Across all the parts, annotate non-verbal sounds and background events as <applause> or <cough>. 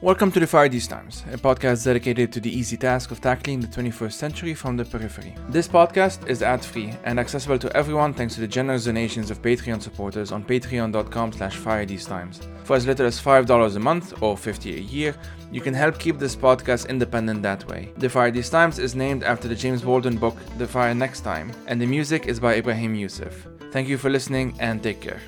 Welcome to the Fire These Times, a podcast dedicated to the easy task of tackling the 21st century from the periphery. This podcast is ad-free and accessible to everyone thanks to the generous donations of Patreon supporters on patreon.com slash firethesetimes. For as little as $5 a month or 50 a year, you can help keep this podcast independent that way. The Fire These Times is named after the James Baldwin book The Fire Next Time, and the music is by Ibrahim Youssef. Thank you for listening and take care.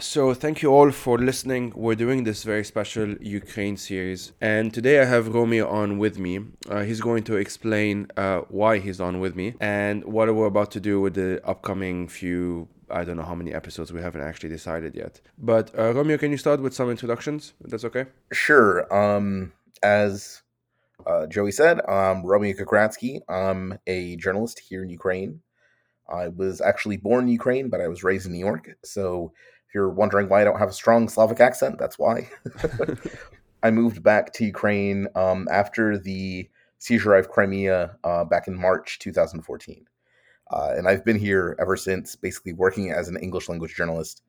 So, thank you all for listening. We're doing this very special Ukraine series, and today I have Romeo on with me. Uh, he's going to explain uh, why he's on with me and what we're about to do with the upcoming few. I don't know how many episodes we haven't actually decided yet. But uh, Romeo, can you start with some introductions? That's okay. Sure. Um, as uh, Joey said, I'm Romeo Kokriatski. I'm a journalist here in Ukraine. I was actually born in Ukraine, but I was raised in New York. So if you're wondering why I don't have a strong Slavic accent, that's why. <laughs> I moved back to Ukraine um, after the seizure of Crimea uh, back in March 2014. Uh, and I've been here ever since, basically working as an English language journalist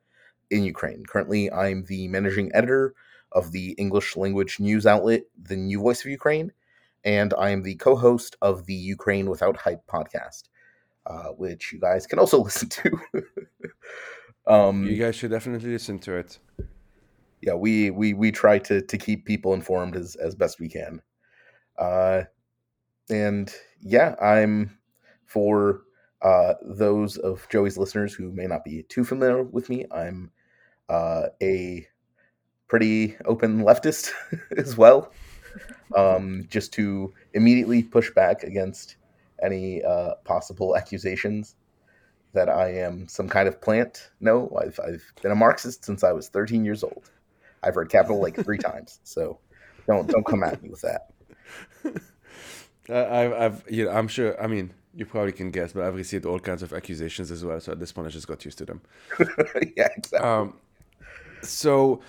in Ukraine. Currently, I'm the managing editor of the English language news outlet, The New Voice of Ukraine, and I am the co host of the Ukraine Without Hype podcast, uh, which you guys can also <laughs> listen to. <laughs> Um, you guys should definitely listen to it. Yeah, we we we try to to keep people informed as as best we can. Uh, and yeah, I'm for uh, those of Joey's listeners who may not be too familiar with me. I'm uh, a pretty open leftist <laughs> as well. Um, just to immediately push back against any uh, possible accusations that I am some kind of plant. No, I've I've been a Marxist since I was 13 years old. I've read Capital like three <laughs> times, so don't don't come at me with that. <laughs> I've I've you know I'm sure. I mean, you probably can guess, but I've received all kinds of accusations as well. So at this point, I just got used to them. <laughs> yeah, exactly. Um, so.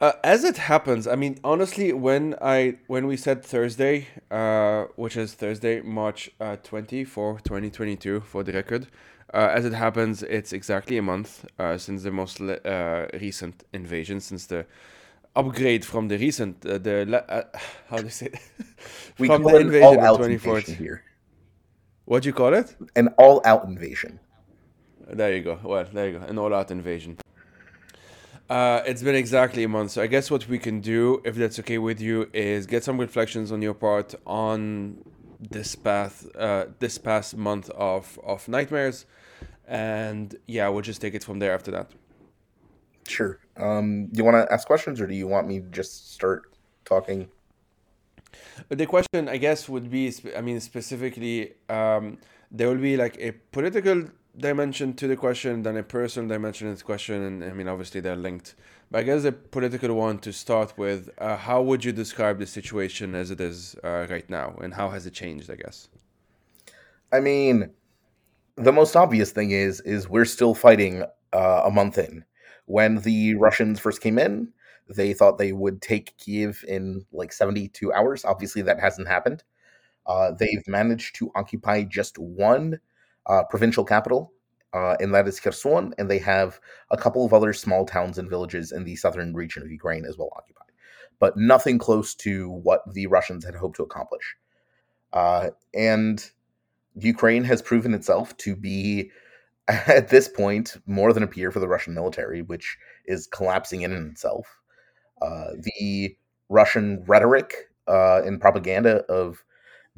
Uh, as it happens, I mean, honestly, when I when we said Thursday, uh, which is Thursday, March uh, 20 for 2022, for the record, uh, as it happens, it's exactly a month uh, since the most uh, recent invasion, since the upgrade from the recent uh, the uh, <sighs> how do you say <laughs> we from the invasion of 24th here. What do you call it? An all-out invasion. There you go. Well, there you go. An all-out invasion. Uh, it's been exactly a month, so I guess what we can do, if that's okay with you, is get some reflections on your part on this path, uh, this past month of of nightmares, and yeah, we'll just take it from there after that. Sure. Um, do you want to ask questions, or do you want me to just start talking? The question, I guess, would be, I mean, specifically, um, there will be like a political dimension to the question, than a personal dimension to the question, and I mean, obviously they're linked. But I guess the political one to start with, uh, how would you describe the situation as it is uh, right now, and how has it changed? I guess. I mean, the most obvious thing is is we're still fighting uh, a month in. When the Russians first came in, they thought they would take Kiev in like 72 hours. Obviously, that hasn't happened. Uh, they've managed to occupy just one uh, provincial capital, uh, and that is Kherson, and they have a couple of other small towns and villages in the southern region of Ukraine as well occupied, but nothing close to what the Russians had hoped to accomplish. Uh, and Ukraine has proven itself to be, <laughs> at this point, more than a peer for the Russian military, which is collapsing in itself. Uh, the Russian rhetoric uh, and propaganda of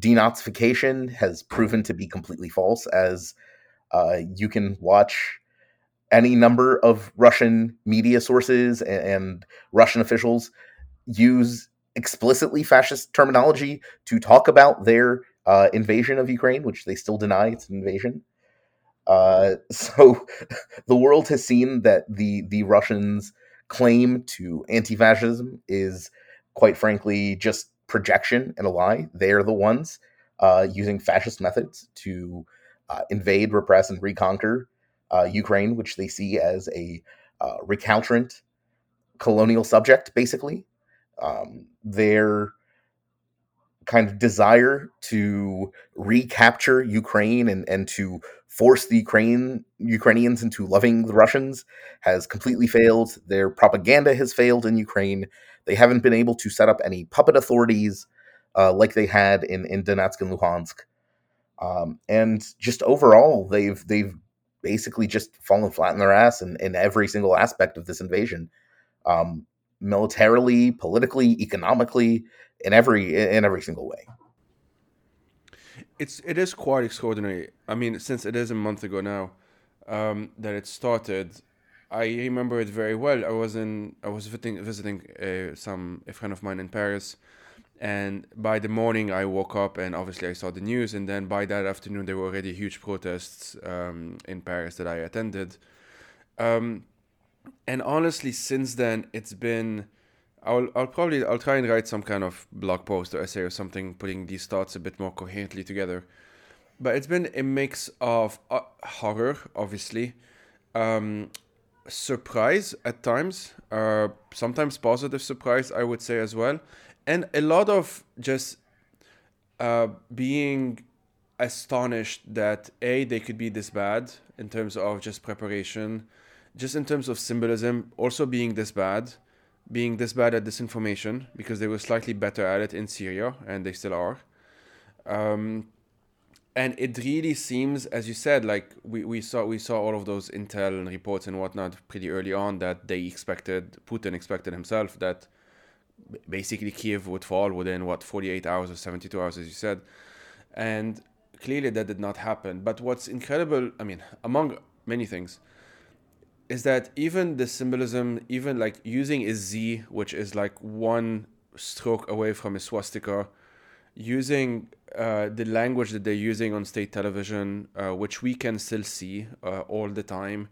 denazification has proven to be completely false, as uh, you can watch any number of Russian media sources and, and Russian officials use explicitly fascist terminology to talk about their uh, invasion of Ukraine, which they still deny it's an invasion. Uh, <laughs> so the world has seen that the the Russians' claim to anti-fascism is, quite frankly, just projection and a lie. They are the ones uh, using fascist methods to uh, invade, repress, and reconquer uh, Ukraine, which they see as a uh, recalcitrant colonial subject, basically. Um, they're kind of desire to recapture Ukraine and, and to force the Ukraine Ukrainians into loving the Russians has completely failed. Their propaganda has failed in Ukraine. They haven't been able to set up any puppet authorities uh, like they had in in Donetsk and Luhansk. Um, and just overall, they've they've basically just fallen flat in their ass in, in every single aspect of this invasion, um, militarily, politically, economically, in every in every single way. It's it is quite extraordinary. I mean, since it is a month ago now um, that it started, I remember it very well. I was in I was visiting visiting uh, some a friend of mine in Paris, and by the morning I woke up and obviously I saw the news. And then by that afternoon there were already huge protests um, in Paris that I attended. Um, and honestly, since then it's been. I'll, I'll probably I'll try and write some kind of blog post or essay or something, putting these thoughts a bit more coherently together. But it's been a mix of uh, horror, obviously, um, surprise at times, uh, sometimes positive surprise, I would say as well, and a lot of just uh, being astonished that a they could be this bad in terms of just preparation, just in terms of symbolism, also being this bad, being this bad at disinformation because they were slightly better at it in Syria and they still are. Um, and it really seems, as you said, like we, we saw we saw all of those intel and reports and whatnot pretty early on that they expected Putin expected himself that basically Kiev would fall within what 48 hours or 72 hours, as you said, and clearly that did not happen. But what's incredible, I mean, among many things, is that even the symbolism, even like using a Z, which is like one stroke away from a swastika using uh, the language that they're using on state television, uh, which we can still see uh, all the time,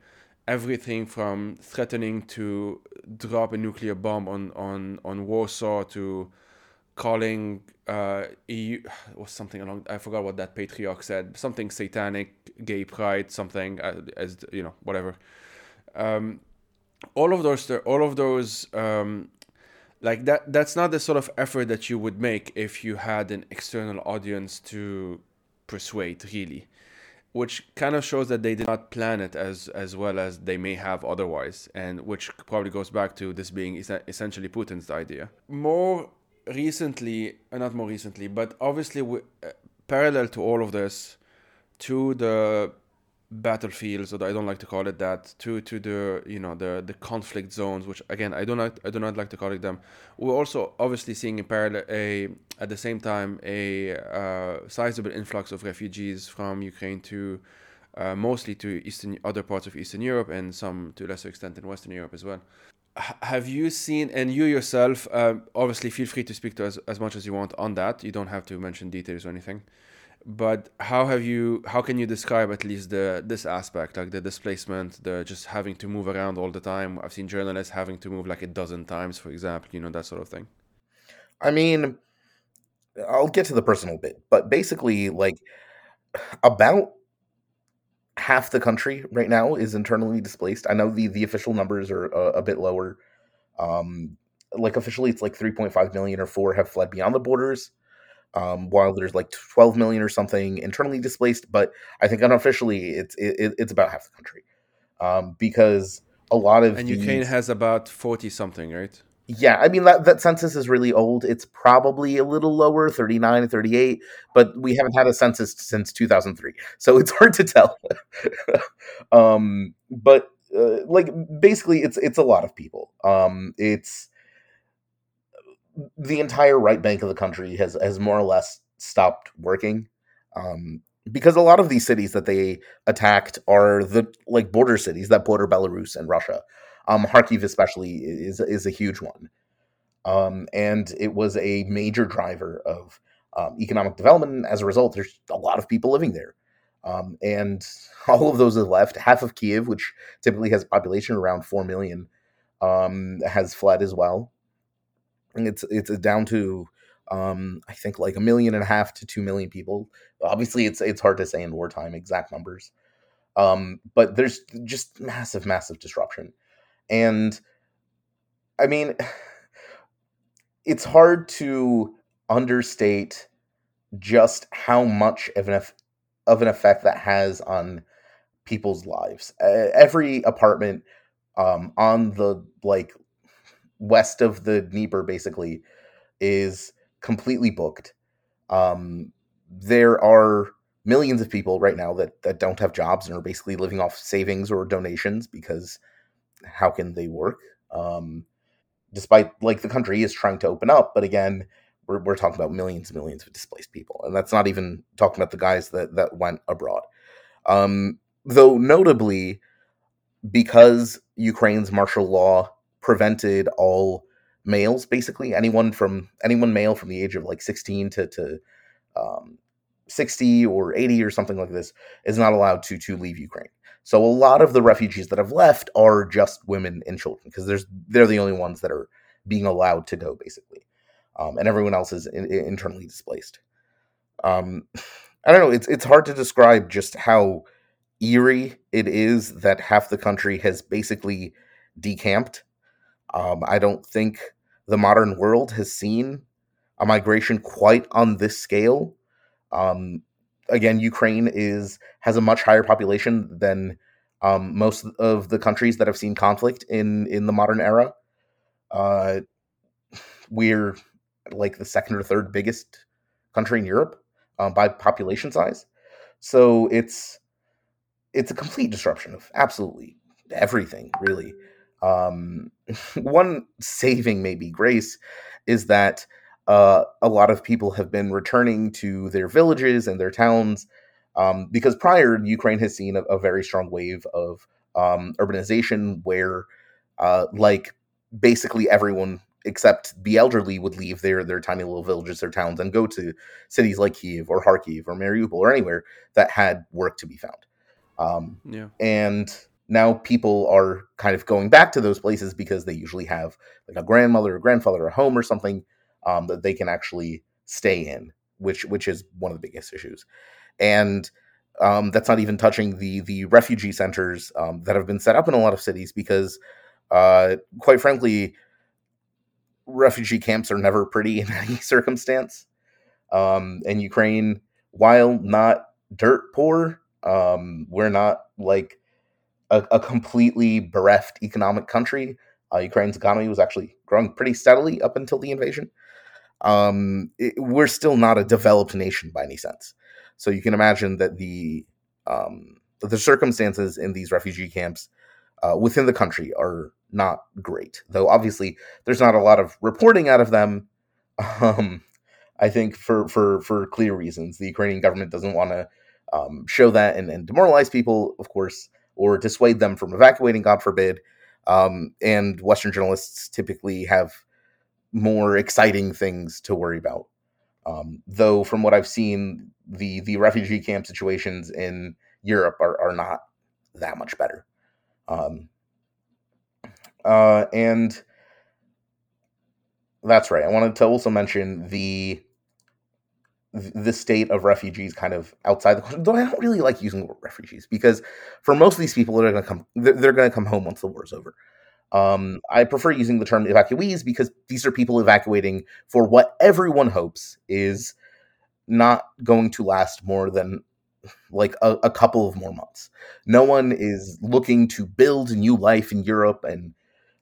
everything from threatening to drop a nuclear bomb on on on Warsaw to calling uh, EU <sighs> or something along I forgot what that patriarch said something satanic gay pride something uh, as you know whatever. Um, all of those all of those um, like that that's not the sort of effort that you would make if you had an external audience to persuade really. Which kind of shows that they did not plan it as as well as they may have otherwise and which probably goes back to this being es- essentially putin's idea. More recently uh, not more recently but obviously we, uh, parallel to all of this to the battlefields or I don't like to call it that to to the you know the the conflict zones which again I do not I do not like to call it them. We're also obviously seeing in parallel a at the same time a uh, sizable influx of refugees from Ukraine to uh, mostly to eastern other parts of Eastern Europe and some to a lesser extent in Western Europe as well. Have you seen and you yourself uh, obviously feel free to speak to us as much as you want on that. You don't have to mention details or anything but how have you how can you describe at least the this aspect like the displacement the just having to move around all the time? I've seen journalists having to move like a dozen times for example you know that sort of thing. I mean i'll get to the personal bit but basically like about half the country right now is internally displaced. I know the the official numbers are a, a bit lower. Um like officially it's like 3.5 million or 4 have fled beyond the borders um, while there's like 12 million or something internally displaced, but I think unofficially it's it, it's about half the country um, because a lot of and Ukraine has about 40 something, right? Yeah, I mean that that census is really old. It's probably a little lower, 39, 38, but we haven't had a census since 2003. So it's <laughs> hard to tell. <laughs> um but uh, like basically it's it's a lot of people. Um it's the entire right bank of the country has has more or less stopped working um, because a lot of these cities that they attacked are the like border cities that border Belarus and Russia. Um, Kharkiv especially is is a huge one, um, and it was a major driver of um, economic development. And as a result, there's a lot of people living there, um, and <laughs> all of those have left. Half of Kiev, which typically has a population around four million, um, has fled as well it's it's down to um, I think like a million and a half to two million people. Obviously, it's it's hard to say in wartime exact numbers, um, but there's just massive, massive disruption, and I mean, <sighs> it's hard to understate just how much of an of an effect that has on people's lives. Every apartment um, on the like west of the Dnieper basically is completely booked. Um, there are millions of people right now that that don't have jobs and are basically living off savings or donations because how can they work? Um, despite like the country is trying to open up, but again, we're, we're talking about millions and millions of displaced people, and that's not even talking about the guys that that went abroad. Um, though notably, because Ukraine's martial law prevented all males, basically anyone from anyone male from the age of like 16 to to um, 60 or 80 or something like this is not allowed to to leave Ukraine. So a lot of the refugees that have left are just women and children because there's they're the only ones that are being allowed to go basically, um, and everyone else is in, in internally displaced. Um, I don't know. It's it's hard to describe just how eerie it is that half the country has basically decamped. Um, I don't think the modern world has seen a migration quite on this scale. Um, again, Ukraine is has a much higher population than um, most of the countries that have seen conflict in in the modern era. Uh, we're like the second or third biggest country in Europe um, by population size, so it's it's a complete disruption of absolutely everything, really. Um, <laughs> one saving maybe grace is that uh, a lot of people have been returning to their villages and their towns um, because prior Ukraine has seen a, a very strong wave of um, urbanization where, uh, like, basically everyone except the elderly would leave their their tiny little villages, their towns, and go to cities like Kiev or Kharkiv or Mariupol or anywhere that had work to be found. Um, Yeah. and now people are kind of going back to those places because they usually have like a grandmother or grandfather or home or something um, that they can actually stay in, which which is one of the biggest issues. And um, that's not even touching the the refugee centers um, that have been set up in a lot of cities because, uh, quite frankly, refugee camps are never pretty in <laughs> any circumstance. Um, and Ukraine, while not dirt poor, um, we're not like a, a completely bereft economic country. Uh, Ukraine's economy was actually growing pretty steadily up until the invasion. Um, it, we're still not a developed nation by any sense. So you can imagine that the um, the circumstances in these refugee camps uh, within the country are not great. Though obviously there's not a lot of reporting out of them. <laughs> Um, I think for for for clear reasons, the Ukrainian government doesn't want to um, show that and, and demoralize people, of course, or dissuade them from evacuating, God forbid. Um, and Western journalists typically have more exciting things to worry about. Um, though, from what I've seen, the the refugee camp situations in Europe are, are not that much better. Um, uh, and that's right. I wanted to also mention the the state of refugees kind of outside the question Though I don't really like using the word refugees because for most of these people, they're going to come. They're, going to come home once the war is over. Um, I prefer using the term evacuees because these are people evacuating for what everyone hopes is not going to last more than like a, a couple of more months. No one is looking to build a new life in Europe, and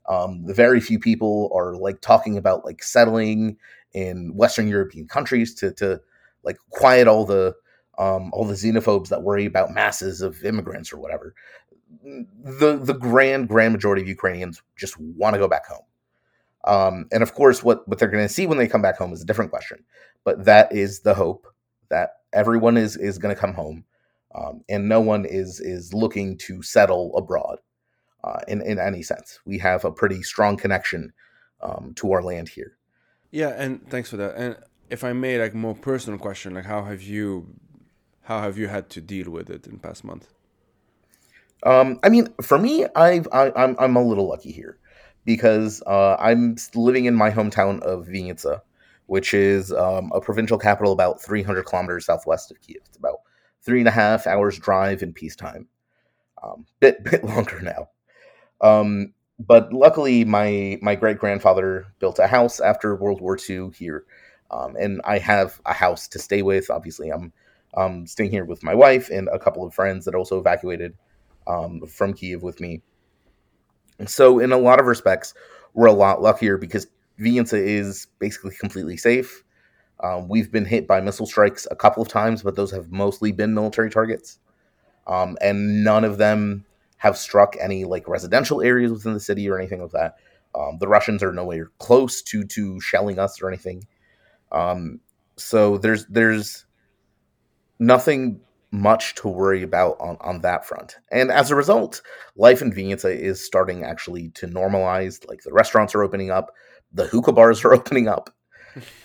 um, very few people are like talking about like settling in Western European countries to to like quiet all the um, all the xenophobes that worry about masses of immigrants or whatever. The the grand grand majority of Ukrainians just want to go back home. Um, and of course, what what they're going to see when they come back home is a different question. But that is the hope that everyone is is going to come home, um, and no one is is looking to settle abroad uh, in in any sense. We have a pretty strong connection um, to our land here. Yeah, and thanks for that. And if I may, like more personal question, like how have you, how have you had to deal with it in past month? Um, I mean, for me, I've I, I'm I'm a little lucky here because uh, I'm living in my hometown of Vinnytsia, which is um, a provincial capital about 300 kilometers southwest of Kiev. It's about three and a half hours drive in peacetime. Um, bit <laughs> bit longer now. Um, but luckily, my my great grandfather built a house after World War II here, um, and I have a house to stay with. Obviously, I'm um, staying here with my wife and a couple of friends that also evacuated um, from Kiev with me. So, in a lot of respects, we're a lot luckier because Vinnytsia is basically completely safe. Um, we've been hit by missile strikes a couple of times, but those have mostly been military targets, um, and none of them have struck any like residential areas within the city or anything like that. Um, the Russians are nowhere close to to shelling us or anything. Um, so there's there's nothing much to worry about on, on that front. And as a result, life in Vinnytsia is starting actually to normalize. Like the restaurants are opening up, the hookah bars are <laughs> opening up.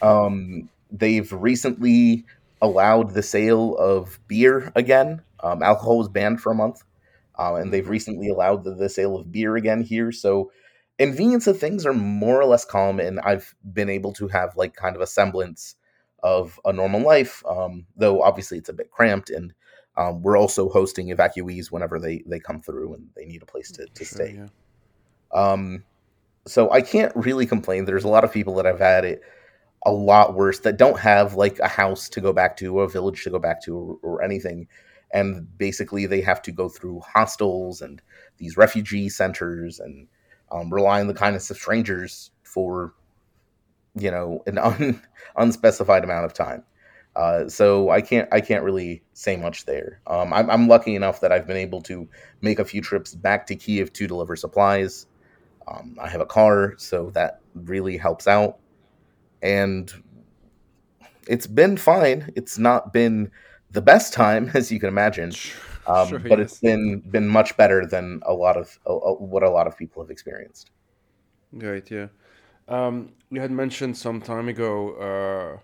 Um, they've recently allowed the sale of beer again. Um, alcohol was banned for a month, uh, and they've recently allowed the, the, sale of beer again here. So in Vinnytsia, things are more or less calm, and I've been able to have like kind of a semblance of a normal life. Um, though obviously it's a bit cramped, and um, we're also hosting evacuees whenever they they come through and they need a place to, to sure, stay. Yeah. Um, so I can't really complain. There's a lot of people that I've had it a lot worse that don't have like a house to go back to or a village to go back to or, or anything and basically they have to go through hostels and these refugee centers and um, rely on the kindness of strangers for you know an <laughs> un, unspecified amount of time. Uh, so I can't I can't really say much there. Um, I'm, I'm lucky enough that I've been able to make a few trips back to Kiev to deliver supplies. Um, I have a car, so that really helps out, and it's been fine. It's not been the best <laughs> time, as you can imagine, um, sure, but yes. it's been been much better than a lot of uh, what a lot of people have experienced. Right. Yeah. Um, you had mentioned some time ago, uh,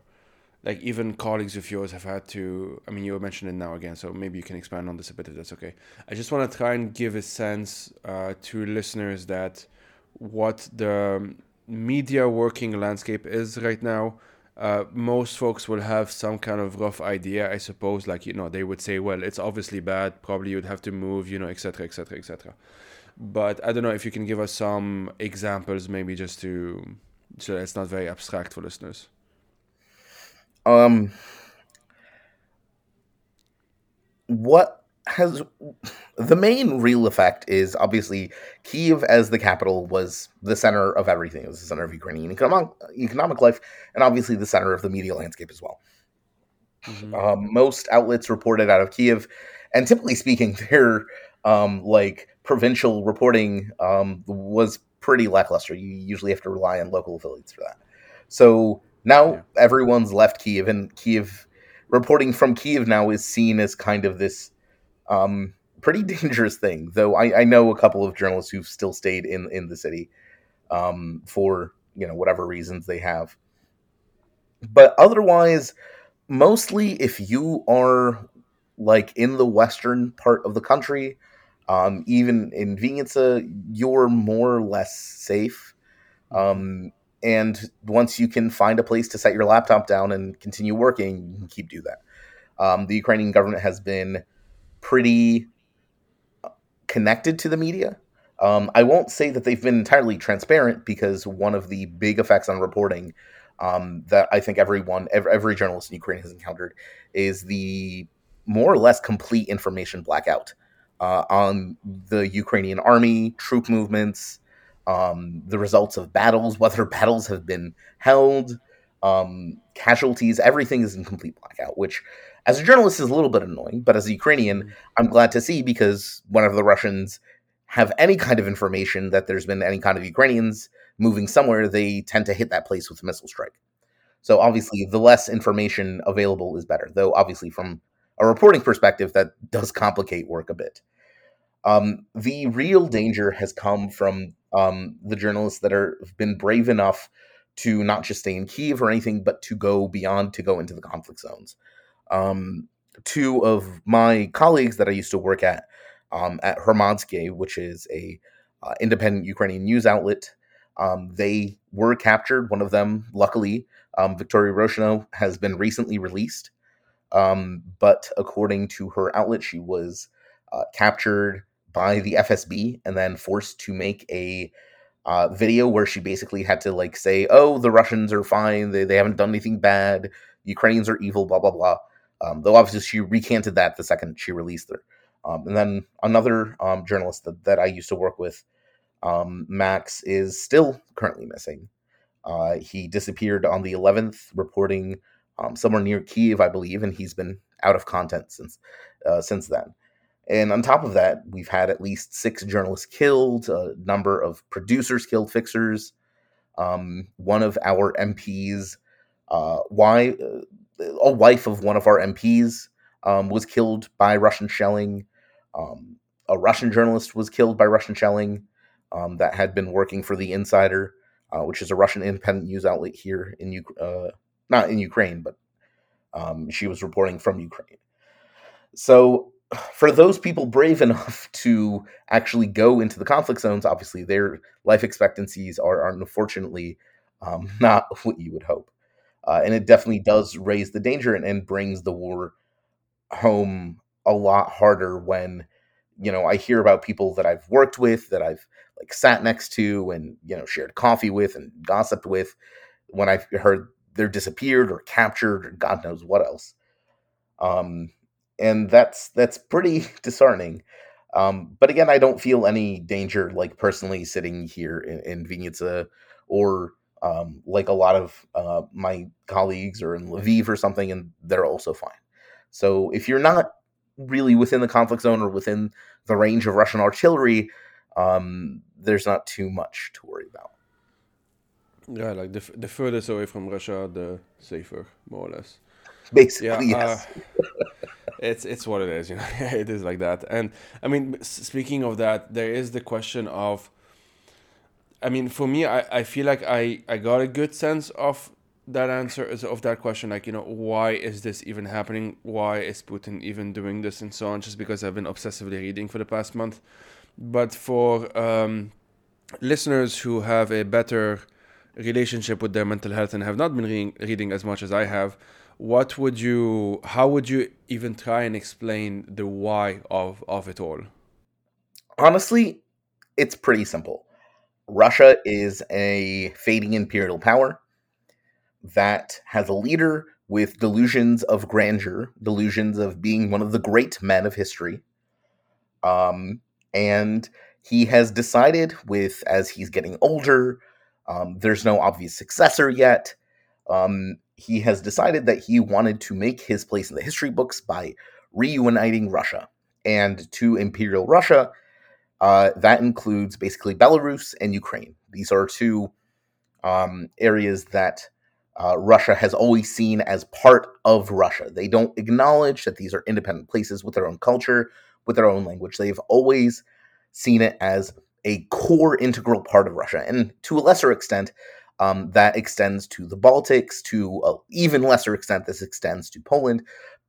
like even colleagues of yours have had to. I mean, you mentioned it now again, so maybe you can expand on this a bit if that's okay. I just want to try and give a sense uh, to listeners that what the media working landscape is right now. Uh, most folks will have some kind of rough idea, I suppose. Like you know, they would say, "Well, it's obviously bad. Probably you'd have to move," you know, etc., etc., etc but I don't know if you can give us some examples, maybe just to so it's not very abstract for listeners. Um, what has the main real effect is obviously Kiev as the capital was the center of everything. It was the center of Ukrainian economic economic life, and obviously the center of the media landscape as well. Mm-hmm. Um, most outlets reported out of Kiev, and typically speaking, <laughs> they're um, like provincial reporting um, was pretty lackluster. You usually have to rely on local affiliates for that. So now yeah. everyone's left Kiev, and Kiev reporting from Kiev now is seen as kind of this um, pretty <laughs> dangerous thing. Though I, I, know a couple of journalists who've still stayed in in the city um, for you know whatever reasons they have. But otherwise, mostly if you are like in the western part of the country um, even in Vinnytsia, you're more or less safe. Um, and once you can find a place to set your laptop down and continue working, you can keep do that. Um, the Ukrainian government has been pretty connected to the media. Um, I won't say that they've been entirely transparent because one of the big effects on reporting um, that I think everyone, every, every journalist in Ukraine has encountered is the more or less complete information blackout uh, on the Ukrainian army, troop movements, um, the results of battles, whether <laughs> battles have been held, um, casualties, everything is in complete blackout, which as a journalist is a little bit annoying, but as a Ukrainian, I'm glad to see because whenever the Russians have any kind of information that there's been any kind of Ukrainians moving somewhere, they tend to hit that place with a missile strike. So obviously, the less information available is better. Though obviously, from a reporting perspective, that does complicate work a bit. Um, the real danger has come from um, the journalists that are have been brave enough to not just stay in Kiev or anything, but to go beyond, to go into the conflict zones. Um, two of my colleagues that I used to work at um, at Hromadske, which is a uh, independent Ukrainian news outlet, um, they were captured. One of them, luckily, um, Victoria Roshchyna, has been recently released. but according to her outlet, she was uh, captured by the FSB and then forced to make a uh, video where she basically had to like say, "Oh, the Russians are fine. They they haven't done anything bad. Ukrainians are evil." Blah blah blah. Um, though obviously she recanted that the second she released her. Um, and then another um, journalist that, that I used to work with, Um, Max is still currently missing. Uh, he disappeared on the 11th, reporting um, somewhere near Kiev, I believe, and he's been out of content since uh, since then. And on top of that, we've had at least six journalists killed, a number of producers killed, fixers. Um, one of our MPs, uh, why uh, a wife of one of our MPs um, was killed by Russian shelling. Um, a Russian journalist was killed by Russian shelling um, that had been working for the Insider, uh, which is a Russian independent news outlet here in uh, not in Ukraine, but um, she was reporting from Ukraine. So, for those people brave <laughs> enough to actually go into the conflict zones, obviously their life expectancies are, are unfortunately um, <laughs> not what you would hope. Uh, and it definitely does raise the danger and, and brings the war home a lot harder when you know i hear about people that i've worked with that i've like sat next to and you know shared coffee with and gossiped with when i've heard they're disappeared or captured or God knows what else. Um, and that's that's pretty <laughs> disheartening. Um, but again, I don't feel any danger, like personally sitting here in, in Vinnytsia or um, like a lot of uh, my colleagues are in Lviv or something, and they're also fine. So if you're not really within the conflict zone or within the range of Russian artillery, um, there's not too much to worry about. Yeah, like the the furthest away from Russia, the safer, more or less. Basically, yeah, yes. Uh, it's it's what it is, you know. <laughs> it is like that. And I mean, speaking of that, there is the question of. I mean, for me, I, I feel like I, I got a good sense of that answer of that question like you know why is this even happening why is putin even doing this and so on just because i've been obsessively reading for the past month but for um, listeners who have a better relationship with their mental health and have not been reading, reading as much as I have, what would you, how would you even try and explain the why of, of it all? Honestly, it's pretty simple. Russia is a fading imperial power that has a leader with delusions of grandeur, delusions of being one of the great men of history. Um, and he has decided with as he's getting older, um, there's no obvious successor yet. Um, he has decided that he wanted to make his place in the history books by reuniting Russia. And to Imperial Russia, uh, that includes basically Belarus and Ukraine. These are two um, areas that uh, Russia has always seen as part of Russia. They don't acknowledge that these are independent places with their own culture, with their own language. They've always seen it as a core integral part of Russia. And to a lesser extent, um, that extends to the Baltics, to an even lesser extent, this extends to Poland,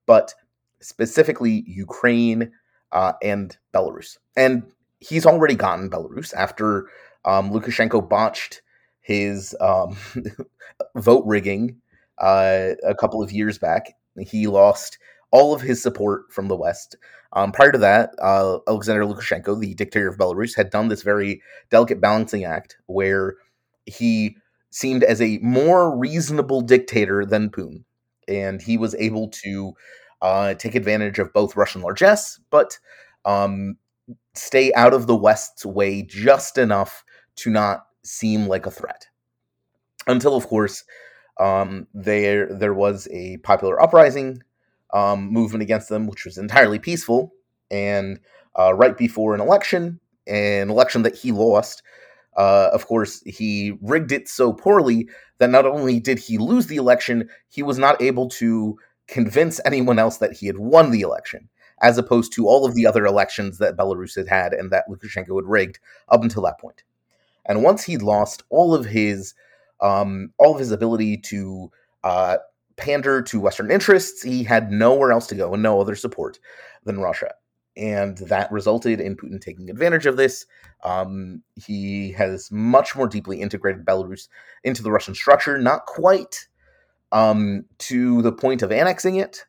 but specifically Ukraine uh, and Belarus. And he's already gotten Belarus after um, Lukashenko botched his um, <laughs> vote rigging uh, a couple of years back. He lost all of his support from the West. Um, prior to that, uh, Alexander Lukashenko, the dictator of Belarus, had done this very delicate balancing act where he seemed as a more reasonable dictator than Putin. And he was able to uh, take advantage of both Russian largesse, but um, stay out of the West's way just enough to not seem like a threat. Until, of course, um, there there was a popular uprising um, movement against them, which was entirely peaceful. And uh, right before an election, an election that he lost, uh, of course, he rigged it so poorly that not only did he lose the election, he was not able to convince anyone else that he had won the election, as opposed to all of the other elections that Belarus had had and that Lukashenko had rigged up until that point. And once he'd lost all of his um, all of his ability to uh, pander to Western interests. He had nowhere else to go and no other support than Russia. And that resulted in Putin taking advantage of this. Um, he has much more deeply integrated Belarus into the Russian structure, not quite um, to the point of annexing it,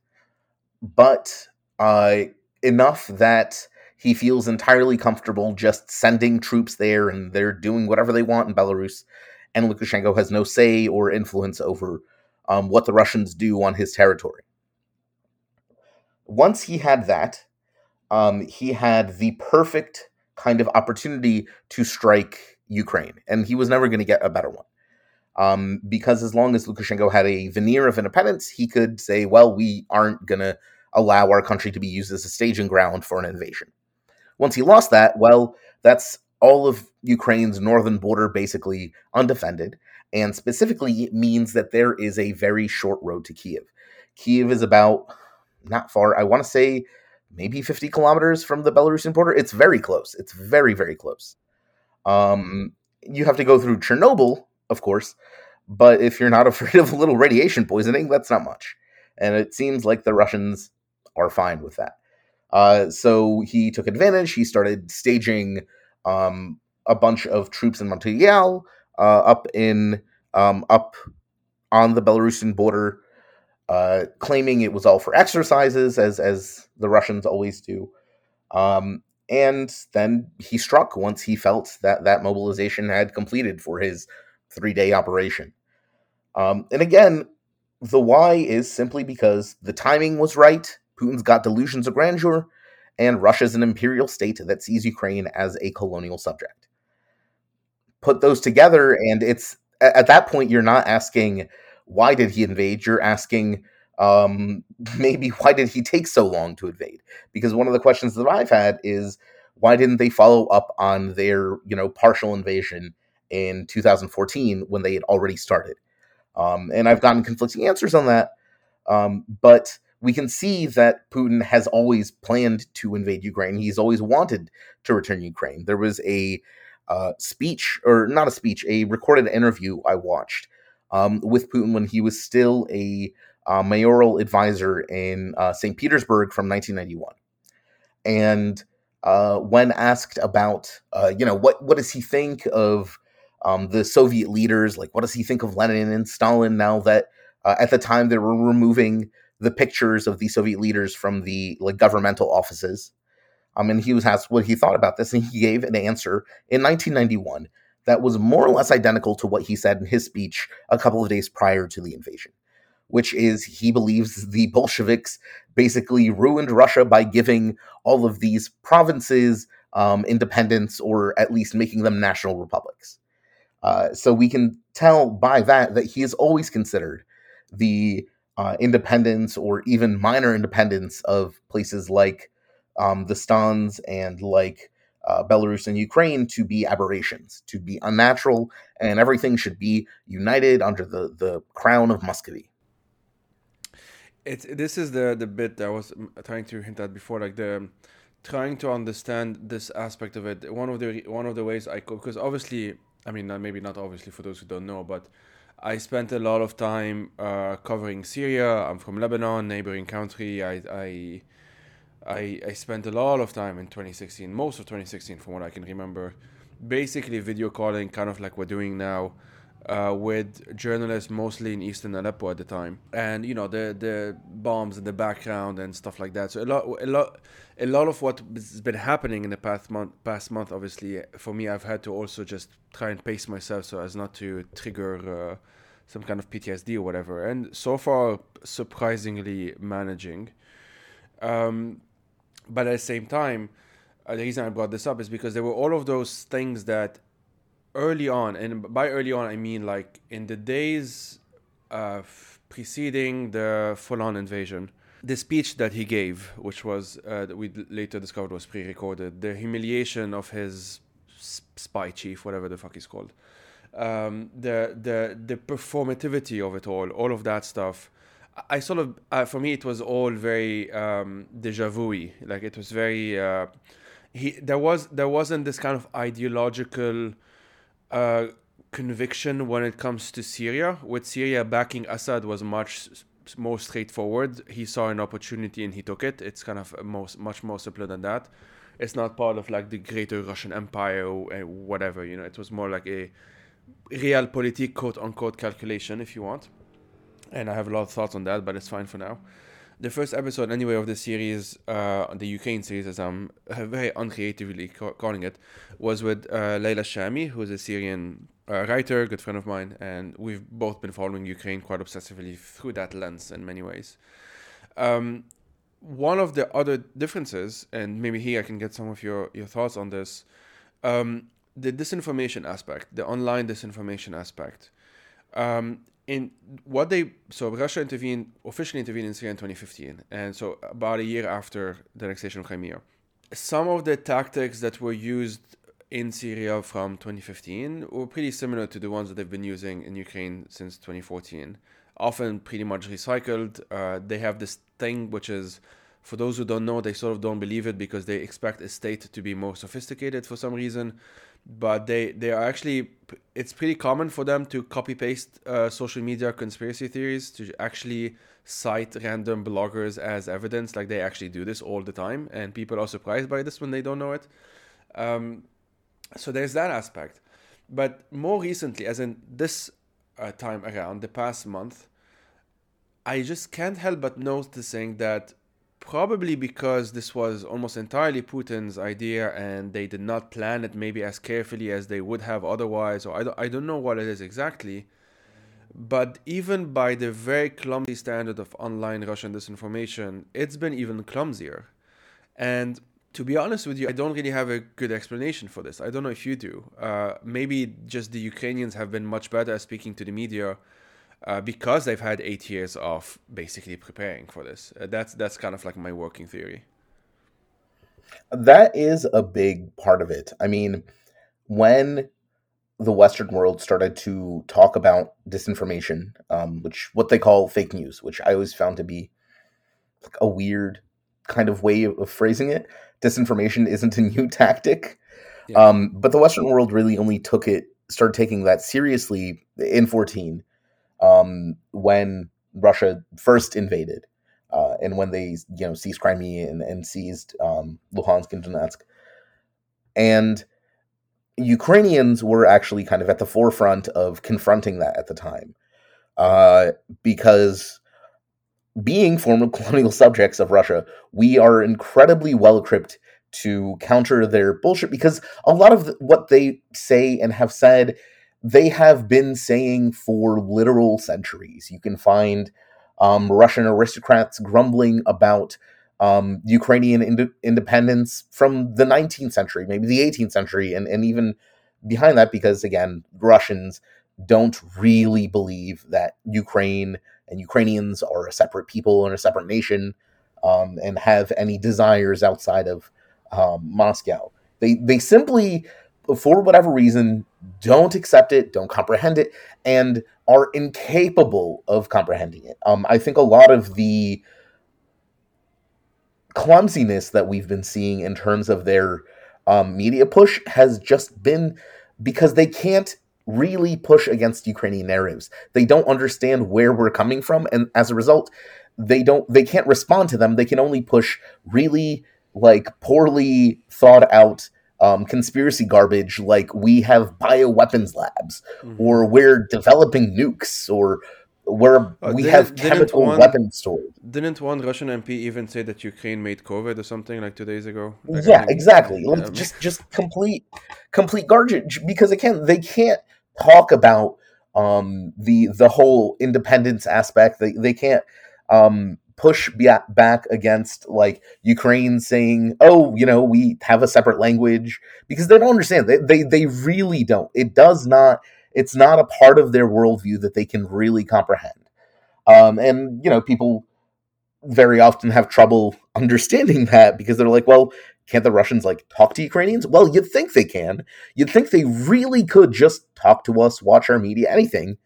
but uh, enough that he feels entirely comfortable just sending troops there and they're doing whatever they want in Belarus. And Lukashenko has no say or influence over um, what the Russians do on his territory. Once he had that, um, he had the perfect kind of opportunity to strike Ukraine, and he was never going to get a better one. Um, because as long as Lukashenko had a veneer of independence, he could say, well, we aren't going to allow our country to be used as a staging ground for an invasion. Once he lost that, well, that's all of Ukraine's northern border basically undefended. And specifically, it means that there is a very short road to Kiev. Kiev is about not far, I want to say maybe 50 kilometers from the Belarusian border. It's very close. It's very, very close. Um, you have to go through Chernobyl, of course, but if you're not <laughs> afraid of a little radiation poisoning, that's not much. And it seems like the Russians are fine with that. Uh, so he took advantage. He started staging um, a bunch of troops in Montreal, uh, up in um, up on the Belarusian border, uh, claiming it was all for exercises, as as the Russians always do. Um, and then he struck once he felt that that mobilization had completed for his three day operation. Um, and again, the why is simply because the timing was right. Putin's got delusions of grandeur, and Russia's an imperial state that sees Ukraine as a colonial subject. Put those together, and it's at that point you're not asking why did he invade. You're asking um, <laughs> maybe why did he take so long to invade? Because one of the questions that I've had is why didn't they follow up on their you know partial invasion in 2014 when they had already started? Um, and I've gotten conflicting answers on that. Um, but we can see that Putin has always planned to invade Ukraine. He's always wanted to return Ukraine. There was a uh, speech, or not a speech, a recorded interview I watched um, with Putin when he was still a uh, mayoral advisor in uh, St. Petersburg from 1991. And uh, when asked about, uh, you know, what what does he think of um, the Soviet leaders? Like, what does he think of Lenin and Stalin now that uh, at the time they were removing the pictures of the Soviet leaders from the like governmental offices? Um, and he was asked what he thought about this, and he gave an answer in 1991 that was more or less identical to what he said in his speech a couple of days prior to the invasion, which is he believes the Bolsheviks basically ruined Russia by giving all of these provinces um, independence or at least making them national republics. Uh, so we can tell by that that he has always considered the uh, independence or even minor independence of places like um, the Stans and like uh, Belarus and Ukraine to be aberrations, to be unnatural, and everything should be united under the, the crown of Muscovy. It's this is the the bit I was trying to hint at before, like the trying to understand this aspect of it. One of the one of the ways I could, because obviously, I mean, maybe not obviously for those who don't know, but I spent a lot of time uh, covering Syria. I'm from Lebanon, neighboring country. I, I I, I spent a lot of time in 2016, most of 2016 from what I can remember, basically video calling, kind of like we're doing now, uh, with journalists mostly in eastern Aleppo at the time, and you know the the bombs in the background and stuff like that. So a lot a lot a lot of what has been happening in the past month past month, obviously for me, I've had to also just try and pace myself so as not to trigger. Uh, some kind of PTSD or whatever, and so far surprisingly managing. Um, but at the same time, uh, the reason I brought this up is because there were all of those things that early on, and by early on I mean like in the days uh, preceding the full-on invasion, the speech that he gave, which was uh, we later discovered was pre-recorded, the humiliation of his spy chief, whatever the fuck he's called, um, the the the performativity of it all, all of that stuff I sort of, uh, for me, it was all very um, deja vu Like it was very, uh, he there was there wasn't this kind of ideological uh, conviction when it comes to Syria. With Syria backing Assad was much more straightforward. He saw an opportunity and he took it. It's kind of most much more simpler than that. It's not part of like the greater Russian Empire or whatever. You know, it was more like a realpolitik quote unquote calculation, if you want and I have a lot of thoughts on that, but it's fine for now. The first episode, anyway, of the series, uh, the Ukraine series, as I'm very uncreatively ca- calling it, was with uh, Leila Shami, who is a Syrian uh, writer, good friend of mine, and we've both been following Ukraine quite obsessively through that lens in many ways. Um, one of the other differences, and maybe here I can get some of your, your thoughts on this, um, the disinformation aspect, the online disinformation aspect. Um, in what they so Russia intervened officially intervened in Syria in 2015, and so about a year after the annexation of Crimea. Some of the tactics that were used in Syria from 2015 were pretty similar to the ones that they've been using in Ukraine since 2014. Often pretty much recycled. Uh, they have this thing which is, for those who don't know, they sort of don't believe it because they expect a state to be more sophisticated for some reason. But they they are actually it's pretty common for them to copy paste uh, social media conspiracy theories to actually cite random bloggers as evidence. Like they actually do this all the time and people are surprised by this when they don't know it. Um, so there's that aspect. But more recently as in this uh, time around the past month i just can't help but noticing that probably because this was almost entirely Putin's idea and they did not plan it maybe as carefully as they would have otherwise, or I don't, I don't know what it is exactly. But even by the very clumsy standard of online Russian disinformation, it's been even clumsier. And to be honest with you, I don't really have a good explanation for this. I don't know if you do. Uh, maybe just the Ukrainians have been much better at speaking to the media uh, because they've had eight years of basically preparing for this. Uh, that's that's kind of like my working theory. That is a big part of it. I mean, when the Western world started to talk about disinformation, um, which what they call fake news, which I always found to be like a weird kind of way of phrasing it. Disinformation isn't a new <laughs> tactic, yeah. um, but the Western world really only took it, started taking that seriously in 14 um, when Russia first invaded uh, and when they you know seized Crimea and, and seized um, Luhansk and Donetsk, and Ukrainians were actually kind of at the forefront of confronting that at the time, uh, because being former <laughs> colonial subjects of Russia, we are incredibly well equipped to counter their bullshit because a lot of what they say and have said they have been saying for literal centuries. You can find um, Russian aristocrats grumbling about um, Ukrainian ind- independence from the 19th century, maybe the 18th century, and, and even behind that, because again, Russians don't really believe that Ukraine and Ukrainians are a separate people and a separate nation um, and have any desires outside of um, Moscow. They, they simply for whatever reason, don't accept it, don't comprehend it, and are incapable of comprehending it. Um, I think a lot of the clumsiness that we've been seeing in terms of their um, media push has just been because they can't really push against Ukrainian narratives. They don't understand where we're coming from, and as a result, they don't they can't respond to them. They can only push really like poorly thought out um, conspiracy garbage like we have bioweapons labs mm-hmm. or we're developing nukes or where uh, we have chemical one, weapons stored. Didn't one Russian MP even say that Ukraine made COVID or something like two days ago? Like, yeah, exactly. Yeah. Just just complete complete garbage because again they can't talk about um, the the whole independence aspect. They they can't um, push back against like Ukraine saying, "Oh, you know, we have a separate language," because they don't understand. They they, they really don't. It does not. It's not a part of their worldview that they can really comprehend. Um, and you know, people very often have trouble <laughs> understanding that because they're like, "Well, can't the Russians like talk to Ukrainians?" Well, you'd think they can. You'd think they really could just talk to us, watch our media, anything.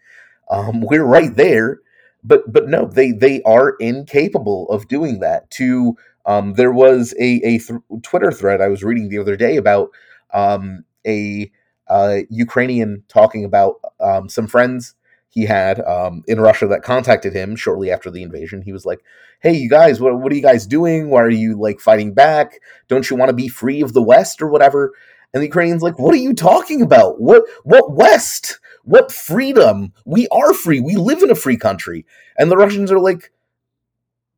Um, we're right there but but no, they they are incapable of doing that. To um, there was a a th- Twitter thread I was reading the other day about um, a uh, Ukrainian talking about um, some friends he had um, in Russia that contacted him shortly after the invasion. He was like, "Hey, you guys, what what are you guys doing? Why are you like fighting back? Don't you want to be free of the West or whatever?" And the Ukrainians like, "What are you talking about? What what West? What freedom? We are free. We live in a free country." And the Russians are like,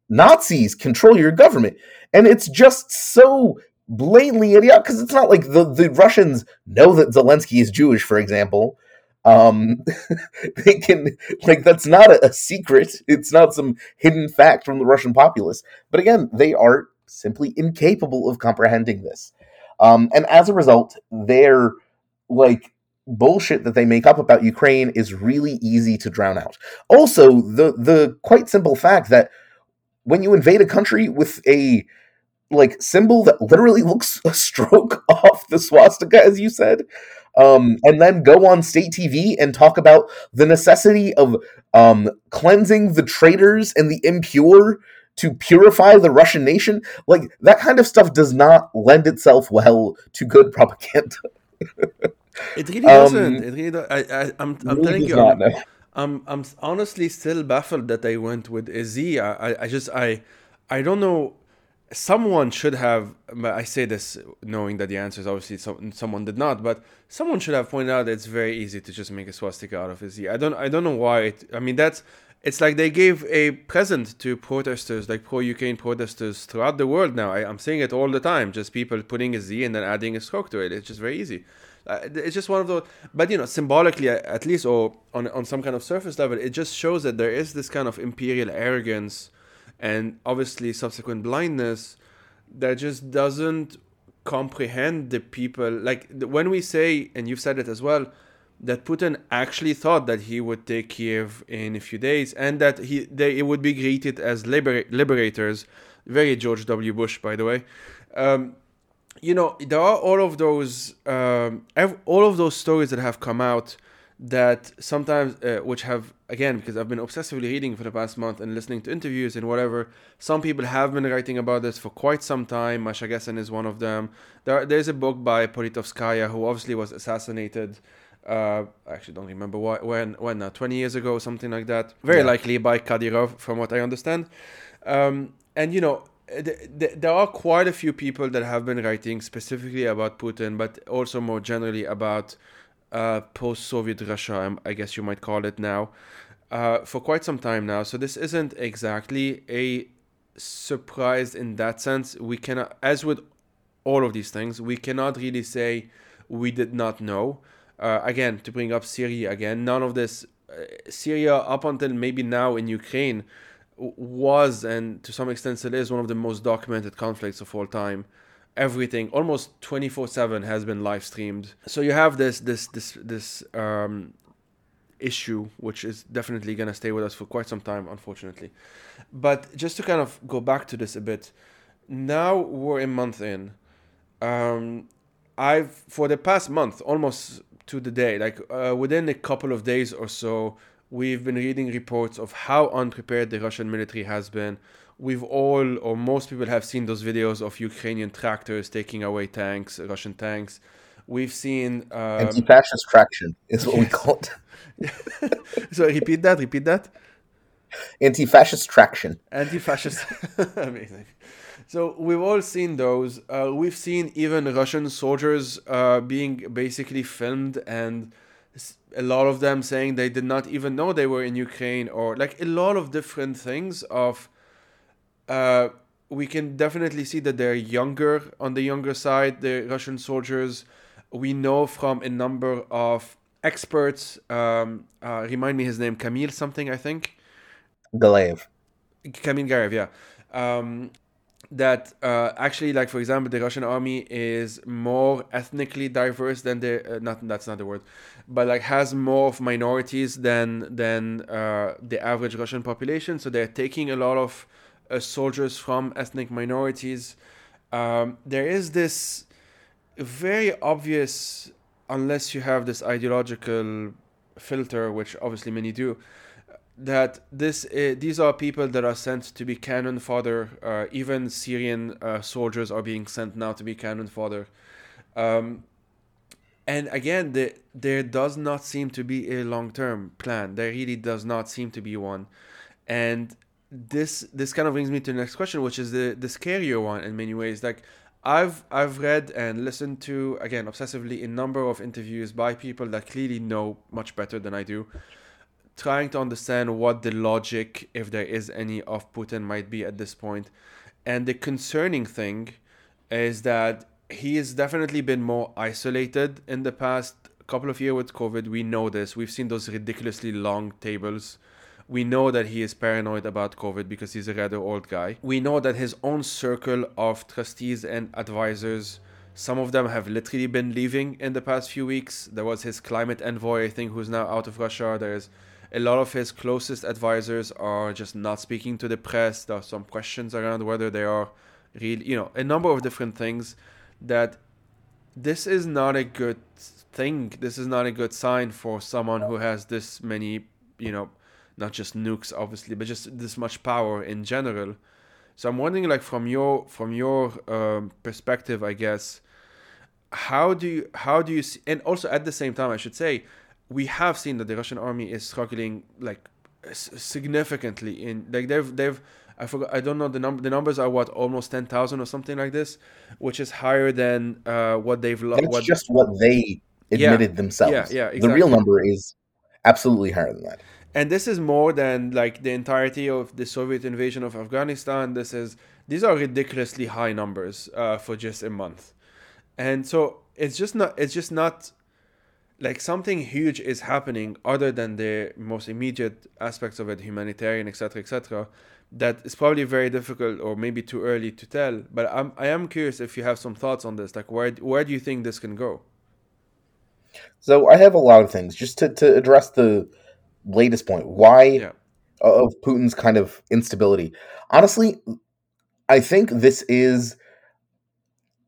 "Nazis control your government." And it's just so blatantly idiotic because it's not like the the Russians know that Zelensky is Jewish, for example. Um, <laughs> they can like that's not a, a secret. It's not some hidden fact from the Russian populace. But again, they are simply incapable of comprehending this. Um, and as a result, they're like bullshit that they make up about Ukraine is really easy to drown out. Also, the the quite simple fact that when you invade a country with a like symbol that literally looks <laughs> a stroke <laughs> off the swastika, as you said, um, and then go on state TV and talk about the necessity of um, cleansing the traitors and the impure to purify the Russian nation. Like that kind of stuff does not lend itself well to good propaganda. <laughs> it really doesn't. Um, it really do- I, I, I'm, I'm really telling you. Not, I'm, no. I'm, I'm honestly still baffled that I went with Izzy. I, I just, I, I don't know someone should have But i say this knowing that the answer is obviously some, someone did not but someone should have pointed out that it's very easy to just make a swastika out of his i don't i don't know why it, i mean that's it's like they gave a present to protesters like pro-ukraine protesters throughout the world now I, am seeing it all the time just people putting a z and then adding a stroke to it it's just very easy uh, it's just one of those but you know symbolically at least or on, on some kind of surface level it just shows that there is this kind of imperial arrogance and obviously subsequent blindness that just doesn't comprehend the people. Like when we say and you've said it as well that Putin actually thought that he would take Kiev in a few days and that he they it would be greeted as liber- liberators. Very George W. Bush by the way. Um, you know there are all of those um, ev- all of those stories that have come out that sometimes uh, which have again because i've been obsessively reading for the past month and listening to interviews and whatever some people have been writing about this for quite some time. Masha Gessen is one of them. There, there's a book by Politkovskaya who obviously was assassinated uh, I actually don't remember why, when when now 20 years ago something like that. Very yeah. likely by kadyrov from what i understand. Um, and you know there are quite a few people that have been writing specifically about putin but also more generally about uh, post-Soviet Russia, I guess you might call it now, uh, for quite some time now. So this isn't exactly a surprise in that sense. We cannot, as with all of these things, we cannot really say we did not know. Uh, again, to bring up Syria again, none of this, uh, Syria up until maybe now in Ukraine, was and to some extent still is one of the most documented conflicts of all time everything almost 24/7 has been live streamed. So you have this this this this um, issue which is definitely going to stay with us for quite some time unfortunately. But just to kind of go back to this a bit. Now we're a month in. Um, I've for the past month almost to the day like uh, within a couple of days or so we've been reading reports of how unprepared the Russian military has been we've all or most people have seen those videos of Ukrainian tractors taking away tanks, Russian tanks. We've seen um, anti-fascist traction is what yes. we call it. <laughs> so repeat that. Repeat that. Anti-fascist traction. Anti-fascist. <laughs> Amazing. So we've all seen those. Uh, we've seen even Russian soldiers uh, being basically filmed and a lot of them saying they did not even know they were in Ukraine or like a lot of different things of uh, we can definitely see that they're younger on the younger side, the Russian soldiers. We know from a number of experts. Um, uh, remind me his name, Kamil something, I think. Galeev. Kamil Galeev, yeah. Um, that uh, actually, like for example, the Russian army is more ethnically diverse than the uh, not that's not the word, but like has more of minorities than than uh, the average Russian population. So they're taking a lot of uh, soldiers from ethnic minorities. Um, there is this very obvious, unless you have this ideological filter, which obviously many do, that this uh, these are people that are sent to be cannon fodder. Uh, even Syrian uh, soldiers are being sent now to be cannon fodder. Um, and again, the, there does not seem to be a long term plan. There really does not seem to be one. And this this kind of brings me to the next question, which is the the scarier one in many ways. Like I've I've read and listened to again obsessively a number of interviews by people that clearly know much better than I do, trying to understand what the logic, if there is any, of Putin might be at this point. And the concerning thing is that he has definitely been more isolated in the past couple of years with COVID. We know this. We've seen those ridiculously long tables. We know that he is paranoid about COVID because he's a rather old guy. We know that his own circle of trustees and advisors, some of them have literally been leaving in the past few weeks. There was his climate envoy, I think, who's now out of Russia. There's a lot of his closest advisors are just not speaking to the press. There are some questions around whether they are really, you know, a number of different things that this is not a good thing. This is not a good sign for someone who has this many, you know, not just nukes obviously, but just this much power in general. So I'm wondering, like from your from your um, perspective, I guess, how do you how do you see, and also at the same time, I should say, we have seen that the Russian army is struggling like significantly in like they've they've I forgot. I don't know the number. The numbers are what almost ten thousand or something like this, which is higher than uh, what they've. lost. That's what, just what they admitted yeah, themselves. Yeah, yeah. Exactly. The real number is absolutely higher than that. And this is more than like the entirety of the Soviet invasion of Afghanistan. This is these are ridiculously high numbers uh, for just a month, and so it's just not. It's just not like something huge is happening other than the most immediate aspects of it humanitarian etc etc that is probably very difficult or maybe too early to tell. But i'm i am curious if you have some thoughts on this. Like where where do you think this can go? So i have a lot of things. Just to, to address the latest point why yeah. of putin's kind of instability. Honestly i think this is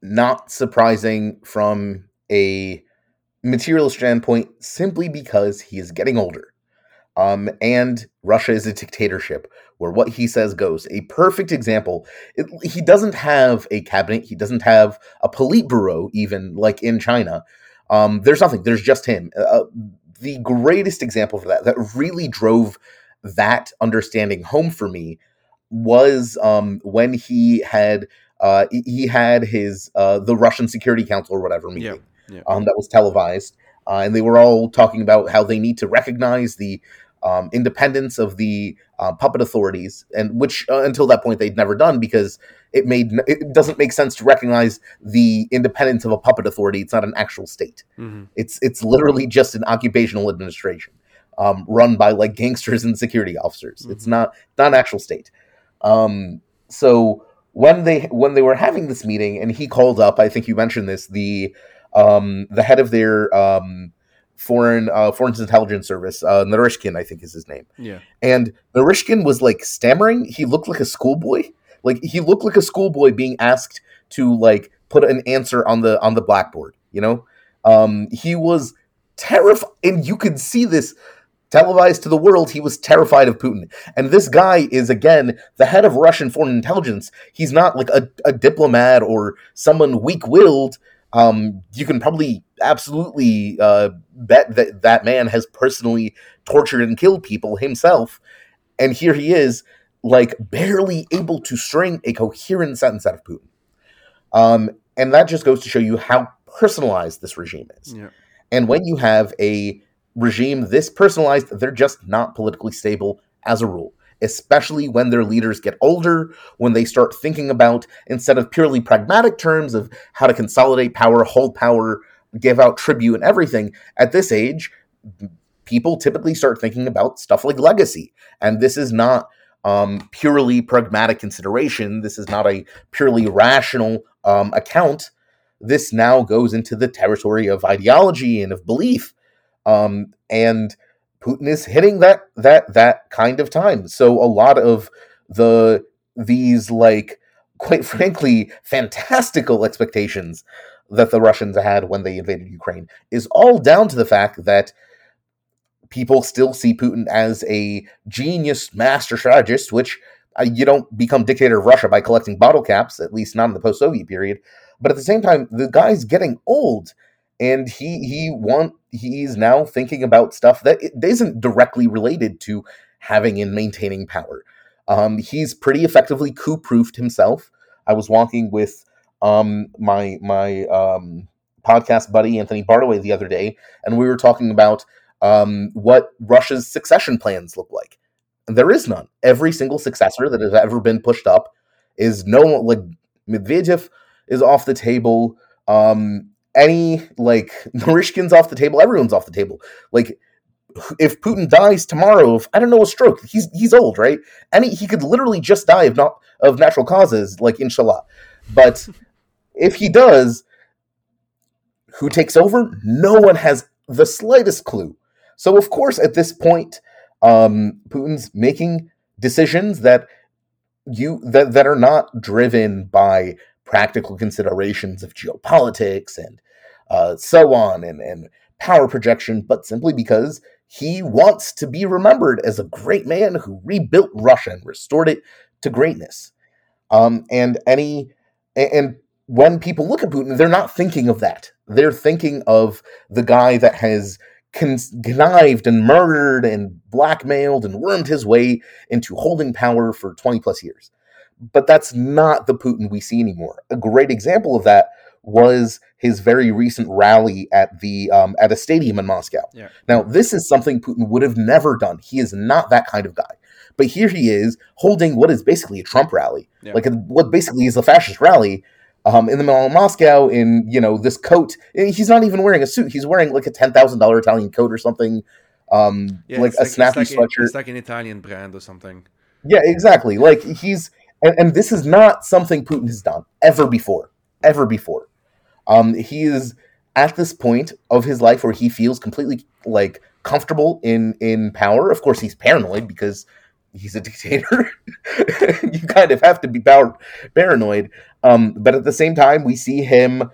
not surprising from a material standpoint simply because he is getting older. Um, and Russia is a dictatorship where what he says goes. A perfect example. It, he doesn't have a cabinet. He doesn't have a Politburo, even like in China. Um, there's nothing. There's just him. Uh, uh, the greatest example for that, that really drove that understanding home for me, was um, when he had uh, he had his uh, the Russian Security Council or whatever meeting. Yeah yeah. um, that was televised, uh, and they were all talking about how they need to recognize the um, independence of the uh, puppet authorities, and which uh, until that point they'd never done because it made it doesn't make sense to recognize the independence of a puppet authority. It's not an actual state. Mm-hmm. It's it's literally just an occupational administration um, run by like gangsters and security officers. Mm-hmm. It's not not an actual state. Um, so when they when they were having this meeting, and he called up, I think you mentioned this the um, the head of their um, foreign uh, foreign intelligence service, uh, Naryshkin, I think is his name. Yeah. And Naryshkin was like stammering. He looked like a schoolboy. Like he looked like a schoolboy being asked to like put an answer on the on the blackboard. You know, um, he was terrified, and you could see this televised to the world. He was terrified of Putin, and this guy is again the head of Russian foreign intelligence. He's not like a, a diplomat or someone weak willed um, you can probably absolutely uh, bet that that man has personally tortured and killed people himself. And here he is, like barely able to string a coherent sentence out of Putin. Um, and that just goes to show you how personalized this regime is. Yeah. And when you have a regime this personalized, they're just not politically stable as a rule especially when their leaders get older, when they start thinking about, instead of purely pragmatic terms of how to consolidate power, hold power, give out tribute, and everything, at this age, people typically start thinking about stuff like legacy. And this is not um, purely pragmatic consideration. This is not a purely rational um, account. This now goes into the territory of ideology and of belief. Um, and Putin is hitting that that that kind of time. So a lot of the these like quite <laughs> frankly fantastical expectations that the Russians had when they invaded Ukraine is all down to the fact that people still see Putin as a genius master strategist, which uh, you don't become dictator of Russia by collecting bottle caps, at least not in the post-Soviet period. But at the same time, the guy's getting old, and he he want he's now thinking about stuff that isn't directly related to having and maintaining power. Um, he's pretty effectively coup-proofed himself. I was walking with um, my my um, podcast buddy Anthony Bartaway the other day, and we were talking about um, what Russia's succession plans look like. And there is none. Every single successor that has ever been pushed up is no like Medvedev is off the table. Um, any like <laughs> Naryshkin's off the table, everyone's off the table. Like if Putin dies tomorrow of I don't know a stroke, he's he's old, right? He, he could literally just die of not of natural causes, like inshallah. But <laughs> if he does, who takes over? No one has the slightest clue. So of course, at this point, um, Putin's making decisions that you that that are not driven by practical considerations of geopolitics and uh, so on and and power projection, but simply because he wants to be remembered as a great man who rebuilt Russia and restored it to greatness. Um, and any and when people look at Putin, they're not thinking of that. They're thinking of the guy that has connived and murdered and blackmailed and wormed his way into holding power for 20 plus years. But that's not the Putin we see anymore. A great example of that was his very recent rally at the um, at a stadium in Moscow. Yeah. Now, this is something Putin would have never done. He is not that kind of guy. But here he is holding what is basically a Trump rally, yeah. like a, what basically is a fascist rally, um, in the middle of Moscow in you know this coat. He's not even wearing a suit. He's wearing like a ten thousand dollar Italian coat or something, um, yeah, like a like, snappy it's like sweatshirt. it's like an Italian brand or something. Yeah, exactly. Like he's and, and this is not something Putin has done ever before, ever before. Um, he is at this point of his life where he feels completely like comfortable in in power. Of course, he's paranoid because he's a <laughs> dictator. you kind of have to be power, paranoid. Um, but at the same time, we see him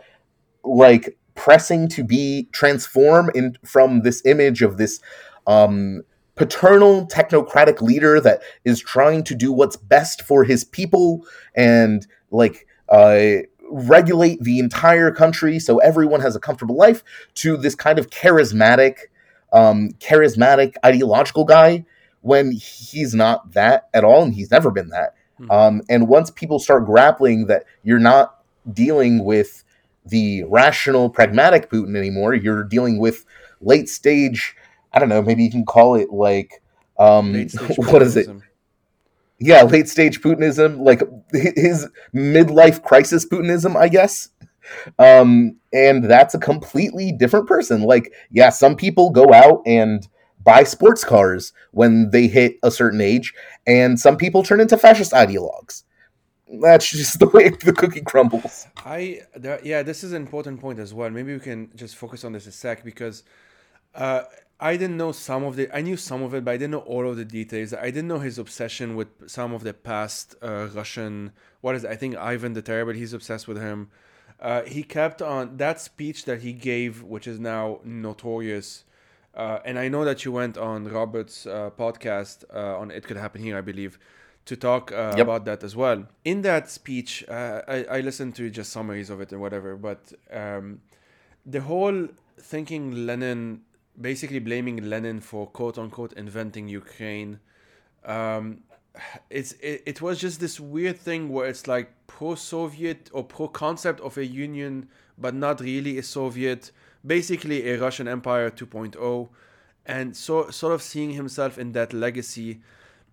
like pressing to be transform in from this image of this um, paternal technocratic leader that is trying to do what's best for his people and like uh, regulate the entire country so everyone has a comfortable life to this kind of charismatic um, charismatic ideological guy when he's not that at all and he's never been that mm-hmm. um, and once people start grappling that you're not dealing with the rational pragmatic putin anymore you're dealing with late stage i don't know maybe you can call it like um, <laughs> what is it yeah, late stage Putinism, like his midlife crisis Putinism, I guess. Um, and that's a completely different person. Like, yeah, some people go out and buy sports cars when they hit a certain age, and some people turn into fascist ideologues. That's just <laughs> the way the cookie crumbles. I, yeah, this is an important point as well. Maybe we can just focus on this a sec because uh, I didn't know some of the. I knew some of it, but I didn't know all of the details. I didn't know his obsession with some of the past uh, Russian. What is it? I think Ivan the Terrible. He's obsessed with him. Uh, he kept on that speech that he gave, which is now notorious. Uh, and I know that you went on Robert's uh, podcast uh, on It Could Happen Here, I believe, to talk uh, yep. about that as well. In that speech, I, I listened to just summaries of it and whatever, but um, the whole thinking Lenin basically blaming Lenin for quote unquote inventing Ukraine. Um, it's it, it was just this weird thing where it's like pro-Soviet or pro-concept of a union, but not really a Soviet, basically a Russian Empire 2.0, and so sort of seeing himself in that legacy.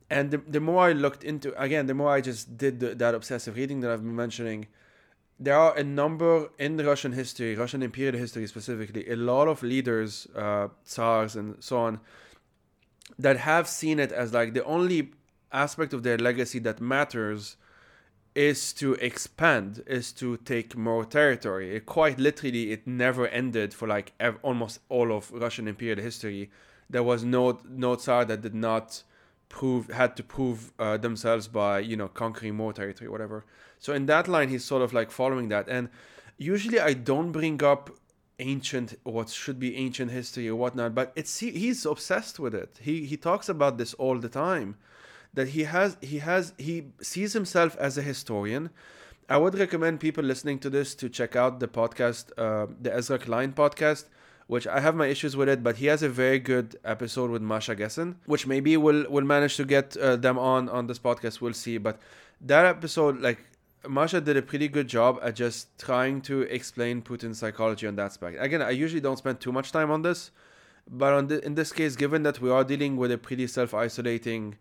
And the, the more I looked into again, the more I just did the, that obsessive reading that I've been mentioning, there are a number in Russian history, Russian imperial history specifically, a lot of leaders, uh, tsars and so on, that have seen it as like the only aspect of their legacy that matters is to expand, is to take more territory. It, quite literally, it never ended for like ev- almost all of Russian imperial history. There was no no tsar that did not prove had to prove uh, themselves by you know conquering more territory, whatever. So in that line, he's sort of like following that. And usually I don't bring up ancient what should be ancient history or whatnot, but it's he, he's obsessed with it. He he talks about this all the time. That he has he has he sees himself as a historian. I would recommend people listening to this to check out the podcast, uh, the Ezra Klein podcast, which I have my issues with it, but he has a very good episode with Masha Gessen, which maybe we'll we'll manage to get uh, them on on this podcast. We'll see, but that episode, like Masha did a pretty good job at just trying to explain Putin's psychology on that aspect. Again, I usually don't spend too much time on this, but on the, in this case, given that we are dealing with a pretty self-isolating,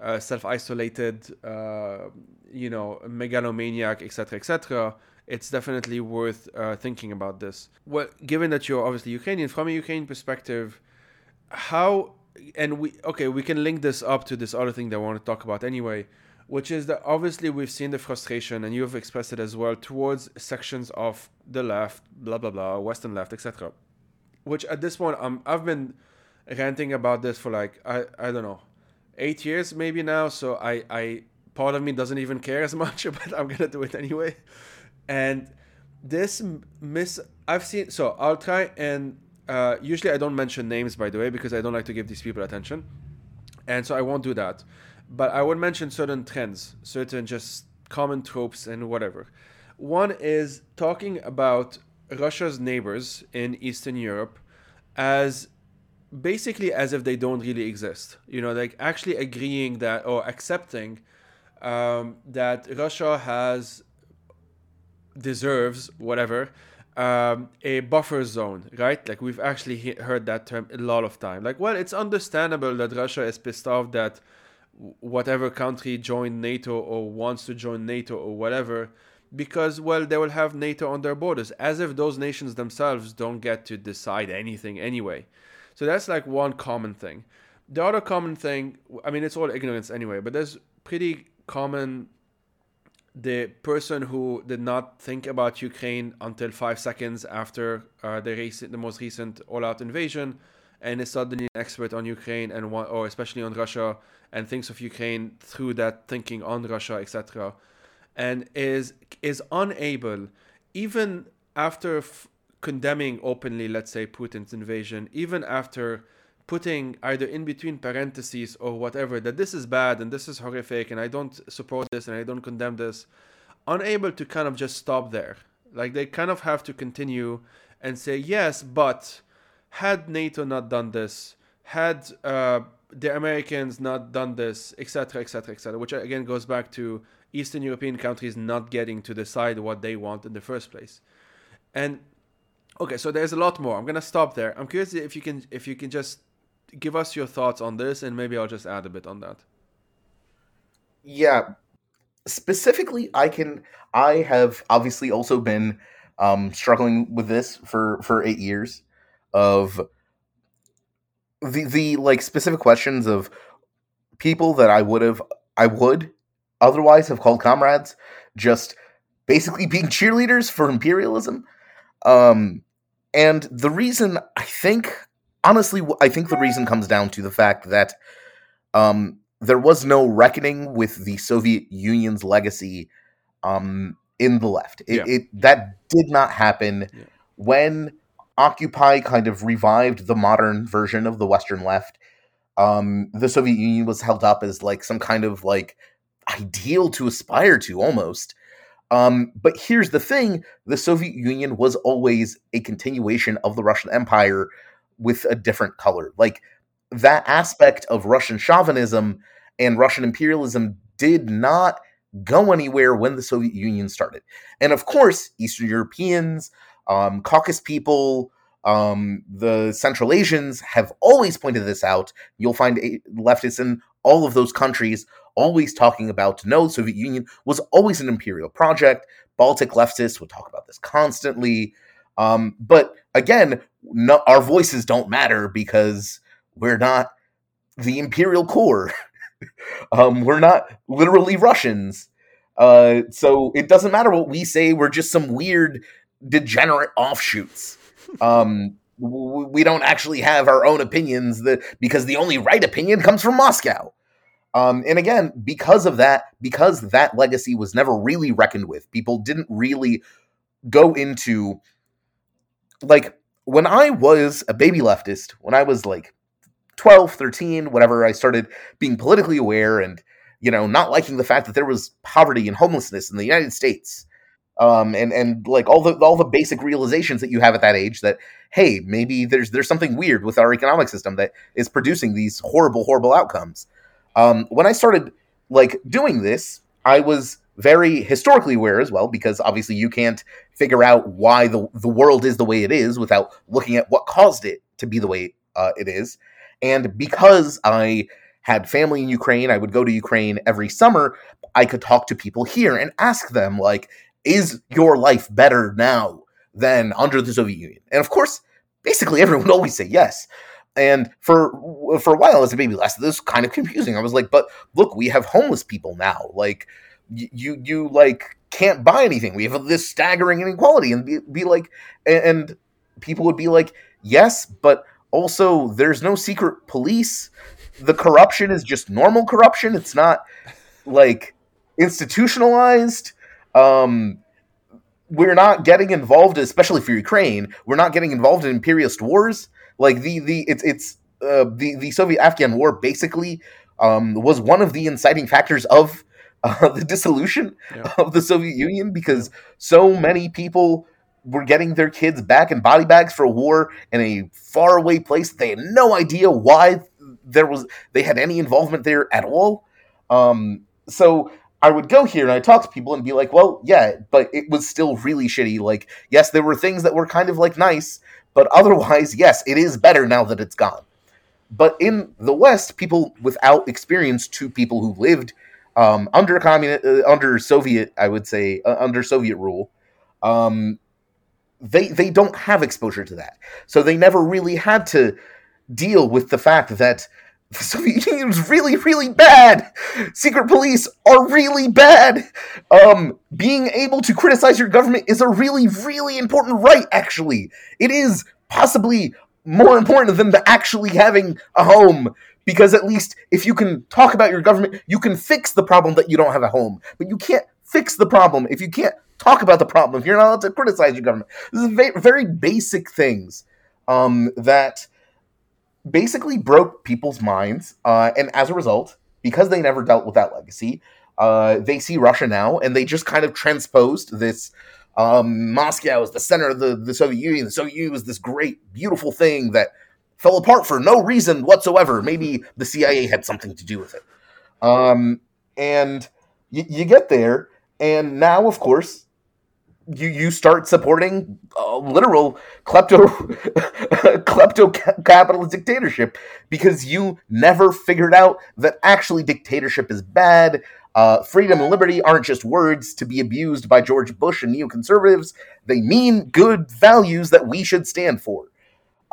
uh, self-isolated, uh, you know, megalomaniac, etc., etc., it's definitely worth uh, thinking about this. Well, given that you're obviously Ukrainian, from a Ukrainian perspective, how and we okay, we can link this up to this other thing that I want to talk about anyway, which is that obviously we've seen the frustration, and you have expressed it as well towards sections of the left, blah blah blah, Western left, etc. Which at this point, um, I've been ranting about this for like I I don't know, eight years maybe now. So I I part of me doesn't even care as <laughs> much, but I'm gonna do it anyway. And this miss I've seen. So I'll try and uh, usually I don't mention names by the way because I don't like to give these people attention, and so I won't do that. But I would mention certain trends, certain just common tropes and whatever. One is talking about Russia's neighbors in Eastern Europe as basically as if they don't really exist. You know, like actually agreeing that or accepting um, that Russia has deserves whatever um, a buffer zone, right? Like we've actually he- heard that term a lot of time. Like, well, it's understandable that Russia is pissed off that whatever country joined NATO or wants to join NATO or whatever, because well, they will have NATO on their borders, as if those nations themselves don't get to decide anything anyway. So that's like one common thing. The other common thing, I mean, it's all ignorance anyway, but there's pretty common the person who did not think about Ukraine until five seconds after uh, the recent, the most recent all-out invasion, and is suddenly an expert on Ukraine and one, or especially on Russia, and thinks of Ukraine through that thinking on Russia, etc., and is is unable, even after f- condemning openly, let's say Putin's invasion, even after putting either in between parentheses or whatever that this is bad and this is horrific and I don't support this and I don't condemn this, unable to kind of just stop there. Like they kind of have to continue and say, yes, but had NATO not done this, had uh, the Americans not done this, etc., etc., etc., which again goes back to Eastern European countries not getting to decide what they want in the first place. And okay, so there's a lot more. I'm gonna stop there. I'm curious if you can if you can just give us your thoughts on this, and maybe I'll just add a bit on that. Yeah, specifically, I can. I have obviously also been um, struggling with this for for eight years of the the like specific questions of people that I would have I would otherwise have called comrades just basically being <laughs> cheerleaders for imperialism um and the reason i think honestly, I think the reason comes down to the fact that um, there was no reckoning with the Soviet Union's legacy um, in the left. It, yeah. it, that did not happen yeah. when Occupy kind of revived the modern version of the Western left. Um, the Soviet Union was held up as like some kind of like ideal to aspire to almost. Um, but here's the thing the Soviet Union was always a continuation of the Russian Empire with a different color. Like that aspect of Russian chauvinism and Russian imperialism did not go anywhere when the Soviet Union started. And of course, Eastern Europeans, um, Caucasus people, um, the Central Asians have always pointed this out. You'll find leftists in all of those countries always talking about no, Soviet Union was always an imperial project. Baltic leftists would talk about this constantly. Um, but again, no, our voices don't matter because we're not the imperial core. <laughs> um, we're not literally Russians. Uh, so it doesn't matter what we say. We're just some weird degenerate offshoots. Um, we don't actually have our own opinions that because the only right opinion comes from Moscow. Um, and again, because of that, because that legacy was never really reckoned with, people didn't really go into like when I was a baby leftist, when I was like 12, 13, whatever, I started being politically aware and, you know, not liking the fact that there was poverty and homelessness in the United States. Um, and and like all the all the basic realizations that you have at that age that hey maybe there's there's something weird with our economic system that is producing these horrible horrible outcomes. Um, when I started like doing this, I was very historically aware as well, because obviously you can't figure out why the, the world is the way it is without looking at what caused it to be the way uh, it is. And because I had family in Ukraine, I would go to Ukraine every summer. I could talk to people here and ask them, like, is your life better now than under the Soviet Union? And of course, basically everyone would always say yes. And for for a while as a baby last, this was kind of confusing. I was like, but look, we have homeless people now. Like you you like can't buy anything. We have this staggering inequality, and be, be like, and people would be like, yes, but also there's no secret police. The corruption is just normal corruption. It's not like institutionalized. Um, we're not getting involved, especially for Ukraine. We're not getting involved in imperialist wars. Like the the it's it's uh, the the Soviet Afghan War basically um, was one of the inciting factors of uh, <laughs> the dissolution yeah. of the Soviet Union because so many people were getting their kids back in body bags for a war in a faraway place. They had no idea why there was they had any involvement there at all. Um, so I would go here and I talk to people and be like, well, yeah, but it was still really shitty. Like, yes, there were things that were kind of like nice, but <laughs> otherwise, yes, it is better now that it's gone. But in the West, people without experience to people who lived um, under communist, uh, under Soviet, I would say, uh, under Soviet rule, um, they they don't have exposure to that, so they never really had to deal with the fact that <laughs> the Soviet Union was really, really bad. Secret police are really bad. Um, being able to criticize your government is a really, really important right. Actually, it is possibly more important than the actually having a home because at least if you can talk about your government, you can fix the problem that you don't have a home. But you can't fix the problem if you can't talk about the problem. If you're not allowed to criticize your government, this is very, basic things um, that basically broke people's minds. Uh, and as a result, because they never dealt with that legacy, uh, they see Russia now, and they just kind of transposed this. Um, Moscow is the center of the, the Soviet Union. The Soviet Union was this great, beautiful thing that fell apart for no reason whatsoever. Maybe the CIA had something to do with it. Um, and y- you get there, and now, of course, you you start supporting a literal klepto <laughs> klepto capitalist dictatorship because you never figured out that actually dictatorship is bad. Uh, freedom and liberty aren't just words to be abused by George Bush and neoconservatives. They mean good values that we should stand for.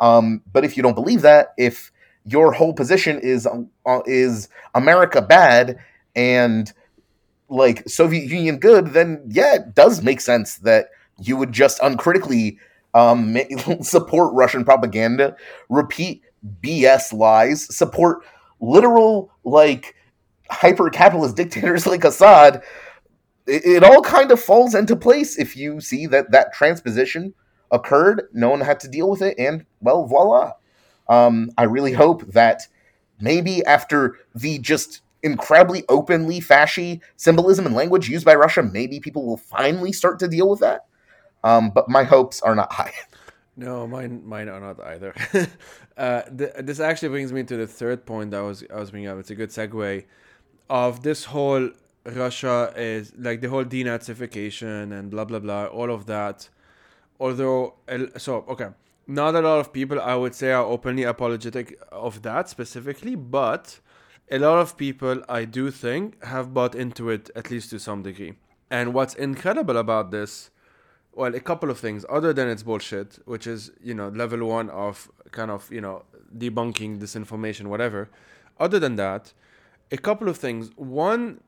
Um, but if you don't believe that, if your whole position is uh, is America bad and like Soviet Union good, then yeah, it does make sense that you would just uncritically um, <laughs> support Russian propaganda, repeat BS lies, support literal like hyper capitalist dictators like Assad. It, it all kind of falls into place if you see that that transposition occurred. No one had to deal with it, and well, voila. Um, I really hope that maybe after the just incredibly openly fashy symbolism and language used by Russia, maybe people will finally start to deal with that. Um, but my hopes are not <laughs> high. No, mine mine are not either. <laughs> uh, th- this actually brings me to the third point that I was I was bringing up. It's a good segue of this whole Russia is like the whole denazification and blah blah blah, all of that although so okay not a lot of people i would say are openly apologetic of that specifically but a lot of people i do think have bought into it at least to some degree. And what's incredible about this well a couple of things other than it's bullshit which is you know level one of kind of you know debunking disinformation whatever. Other than that a couple of things. One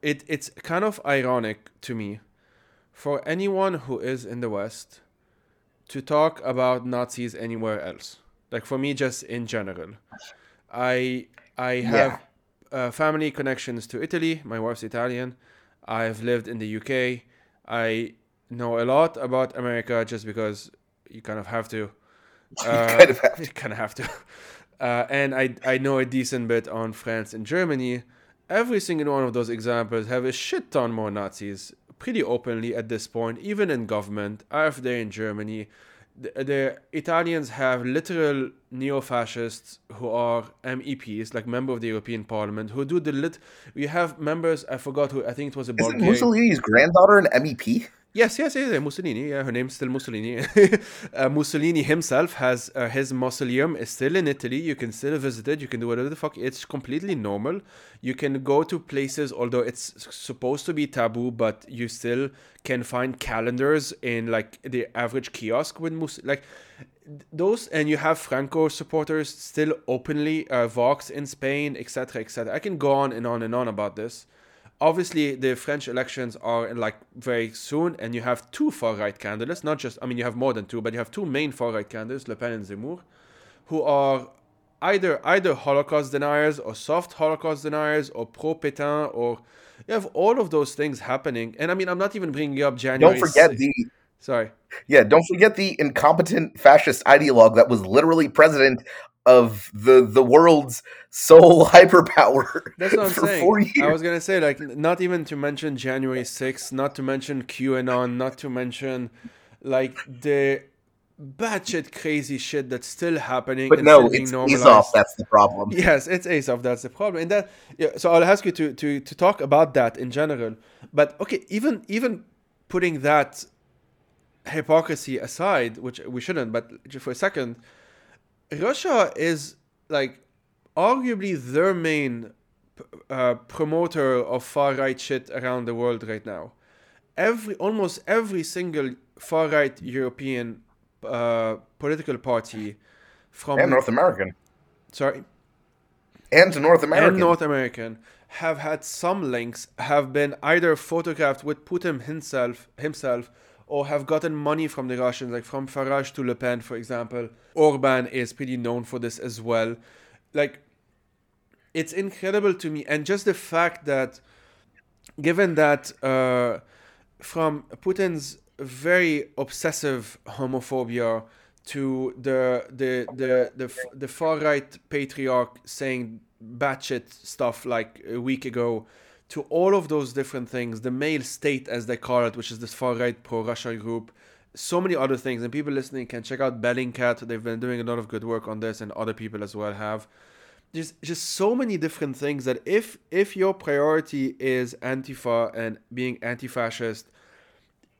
it it's kind of ironic to me for anyone who is in the West to talk about Nazis anywhere else. Like for me, just in general, I I have yeah. uh, family connections to Italy. My wife's Italian. I've lived in the UK. I know a lot about America just because you kind of have to. <laughs> Uh, kind of have to. <laughs> kind of have to. <laughs> Uh, and I I know a decent bit on France and Germany. Every single one of those examples have a shit ton more Nazis pretty openly at this point, even in government, AfD in Germany. The, the Italians have literal neo-fascists who are MEPs, like member of the European Parliament, who do the lit. We have members. I forgot who. I think it was a. Is Mussolini's granddaughter an MEP? Yes, yes, yes, Mussolini. Yeah, her name's still Mussolini. <laughs> uh, Mussolini himself has uh, his mausoleum is still in Italy. You can still visit it. You can do whatever the fuck. It's completely normal. You can go to places, although it's supposed to be taboo, but you still can find calendars in like the average kiosk with Mus like those, and you have Franco supporters still openly uh, Vox in Spain, etc., etc. I can go on and on and on about this obviously the French elections are like very soon, and you have two far right candidates. Not just, I mean, you have more than two, but you have two main far right candidates, Le Pen and Zemmour, who are either either Holocaust deniers or soft Holocaust deniers or pro Pétain or you have all of those things happening. And I mean, I'm not even bringing up January. Don't forget 6th. the sorry. Yeah, don't forget the incompetent fascist ideologue that was literally president of the the world's sole <laughs> hyperpower. That's what I'm <laughs> saying. I was gonna say, like, not even to mention January 6th, not to mention QAnon, not to mention like the batshit crazy shit that's still happening. But no, it's Azov that's the problem. Yes, it's Azov that's the problem. And that yeah, so I'll ask you to to to talk about that in general. But okay, even even putting that hypocrisy aside, which we shouldn't, but for a second, Russia is like arguably their main uh, promoter of far right shit around the world right now. Every almost every single far right European uh, political party from and North American, sorry, and North American. And North American have had some links, have been either photographed with Putin himself himself or have gotten money from the Russians, like from Farage to Le Pen, for example. Orban is pretty known for this as well. Like, it's incredible to me. And just the fact that, given that uh, from Putin's very obsessive homophobia to the the the the, the far right patriarch saying batshit stuff like a week ago to all of those different things, the male state, as they call it, which is this far right pro Russia group, so many other things. And people listening can check out Bellingcat. They've been doing a lot of good work on this, and other people as well have. Just, just so many different things that if if your priority is Antifa and being anti-fascist,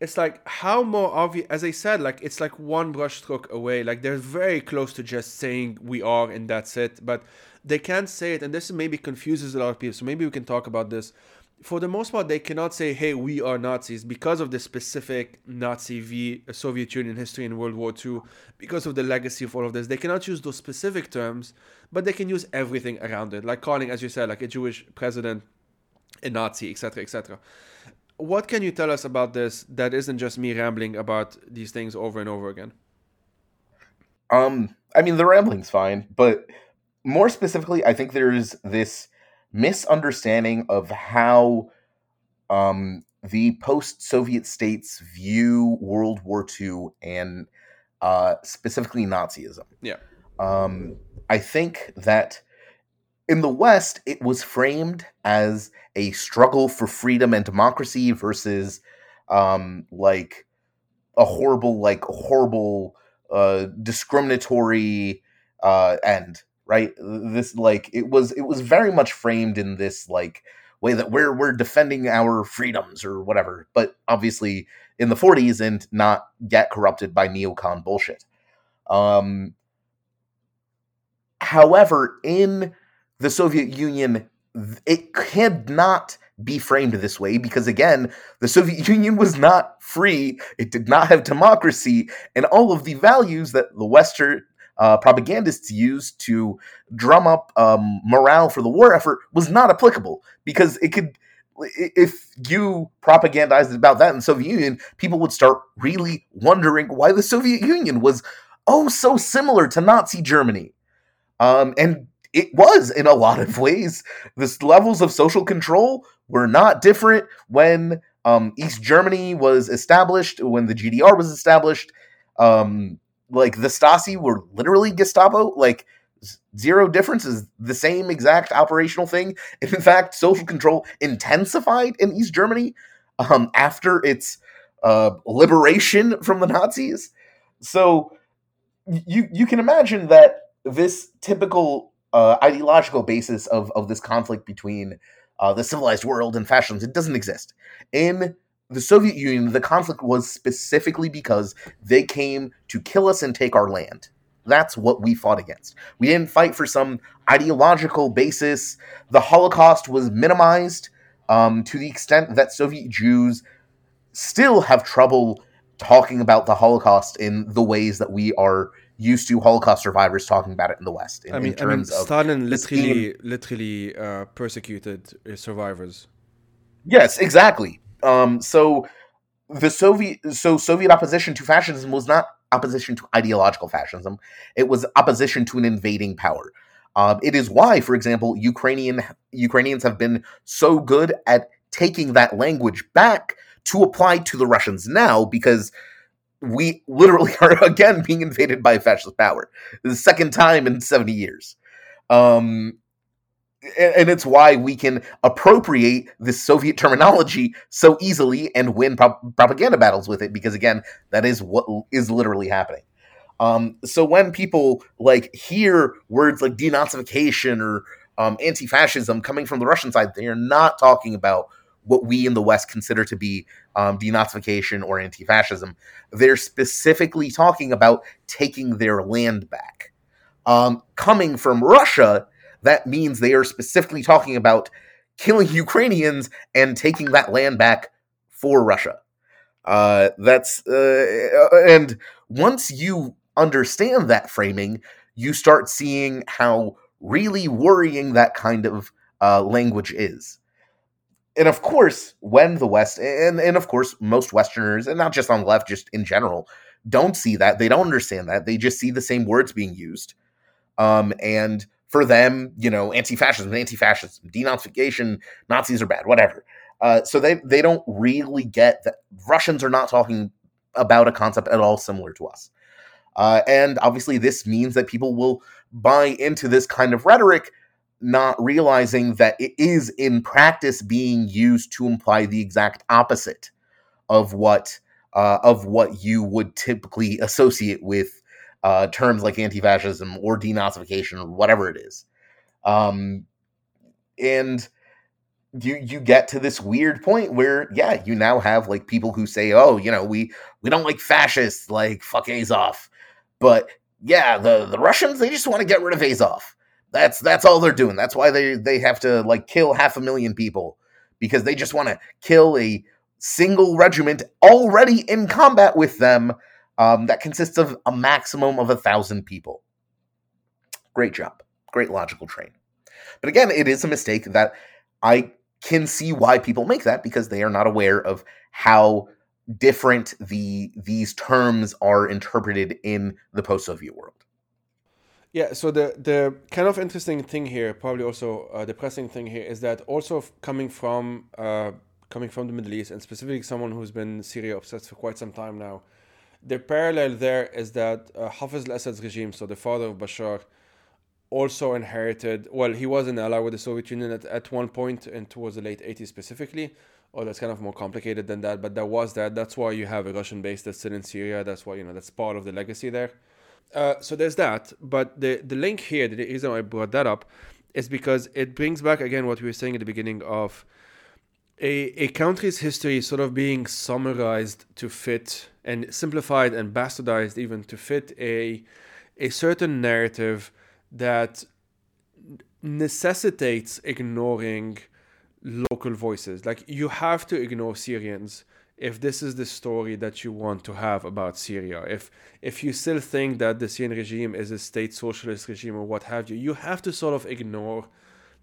it's like how more obvious as i said like it's like one brushstroke away like they're very close to just saying we are and that's it but they can't say it, and this maybe confuses a lot of people. So maybe we can talk about this. For the most part, they cannot say, "Hey, we are Nazis," because of the specific Nazi v Soviet Union history in World War II, because of the legacy of all of this. They cannot use those specific terms, but they can use everything around it, like calling, as you said, like a Jewish president a Nazi, etc., etc. What can you tell us about this that isn't just me rambling about these things over and over again? Um, I mean, the rambling's fine, but more specifically, I think there's this misunderstanding of how um, the post-Soviet states view World War II and uh, specifically Nazism. Yeah. Um, I think that in the West, it was framed as a struggle for freedom and democracy versus um, like a horrible, like horrible, uh, discriminatory uh, end right? This like it was it was very much framed in this like way that we're we're defending our freedoms or whatever but obviously in the 40s and not get corrupted by neocon bullshit. Um however in the soviet union it could not be framed this way because again the soviet <laughs> union was not free it did not have democracy and all of the values that the western uh, propagandists used to drum up um, morale for the war effort was not applicable because it could if you propagandized about that in the Soviet Union, people would start really wondering why the Soviet Union was oh so similar to Nazi Germany. Um, and it was in a lot of <laughs> ways. The levels of social control were not different when um, East Germany was established, when the GDR was established. Um, like the Stasi were literally Gestapo. Like zero difference is the same exact operational thing. <laughs> in fact, social control intensified in East Germany um, after its uh, liberation from the Nazis. So you you can imagine that this typical uh, ideological basis of of this conflict between uh, the civilized world and fascism it doesn't exist in the Soviet Union, the conflict was specifically because they came to kill us and take our land. That's what we fought against. We didn't fight for some ideological basis. The Holocaust was minimized um, to the extent that Soviet Jews still have trouble talking about the Holocaust in the ways that we are used to Holocaust survivors talking about it in the West. In, I mean, in terms I mean, Stalin literally, literally uh, persecuted survivors. Yes, exactly. Um, so the Soviet, so Soviet opposition to fascism was not opposition to ideological fascism; it was opposition to an invading power. Um, it is why, for example, Ukrainian Ukrainians have been so good at taking that language back to apply to the Russians now, because we literally <laughs> are again being invaded by a fascist power. The second time in 70 years. Um, and it's why we can appropriate this Soviet terminology so easily and win pro- propaganda battles with it, because again, that is what is literally happening. Um, so when people like hear words like denazification or um, anti-fascism coming from the Russian side, they are not talking about what we in the West consider to be um, denazification or anti fascism. They're specifically talking about taking their land back. Um, coming from Russia, that means they are specifically talking about killing Ukrainians and taking that land back for Russia. Uh, that's uh, and once you understand that framing, you start seeing how really worrying that kind of uh, language is and of course, when the West and and of course most Westerners, and not just on the left, just in general, don't see that. They don't understand that. They just see the same words being used. Um, and for them, you know, anti-fascism, anti-fascism, denazification, Nazis are bad, whatever. Uh, so they they don't really get that Russians are not talking about a concept at all similar to us. Uh, and obviously, this means that people will buy into this kind of rhetoric not realizing that it is in practice being used to imply the exact opposite of what uh, of what you would typically associate with uh, terms like anti-fascism or denazification or whatever it is. Um, and you you get to this weird point where yeah you now have like people who say oh you know we we don't like fascists like fuck Azov but yeah the the Russians they just want to get rid of Azov that's that's all they're doing. That's why they they have to like kill half a million people because they just want to kill a single regiment already in combat with them um, that consists of a maximum of a thousand people. Great job, great logical train. But again, it is a mistake that I can see why people make that because they are not aware of how different the these terms are interpreted in the post-Soviet world. Yeah, so the the kind of interesting thing here, probably also a depressing thing here, is that also coming from uh, coming from the Middle East and specifically someone who's been Syria obsessed for quite some time now, the parallel there is that uh, Hafez al-Assad's regime, so the father of Bashar, also inherited. Well, he was an ally with the Soviet Union at, at one point and towards the late 80s specifically. Oh, that's kind of more complicated than that, but there was that. That's why you have a Russian base that's still in Syria. That's why you know that's part of the legacy there. Uh, so there's that. But the, the link here, the reason I brought that up, is because it brings back again what we were saying at the beginning of a, a country's history sort of being summarized to fit and simplified and bastardized even to fit a a certain narrative that necessitates ignoring local voices. Like you have to ignore Syrians if this is the story that you want to have about Syria, if if you still think that the Syrian regime is a state socialist regime or what have you, you have to sort of ignore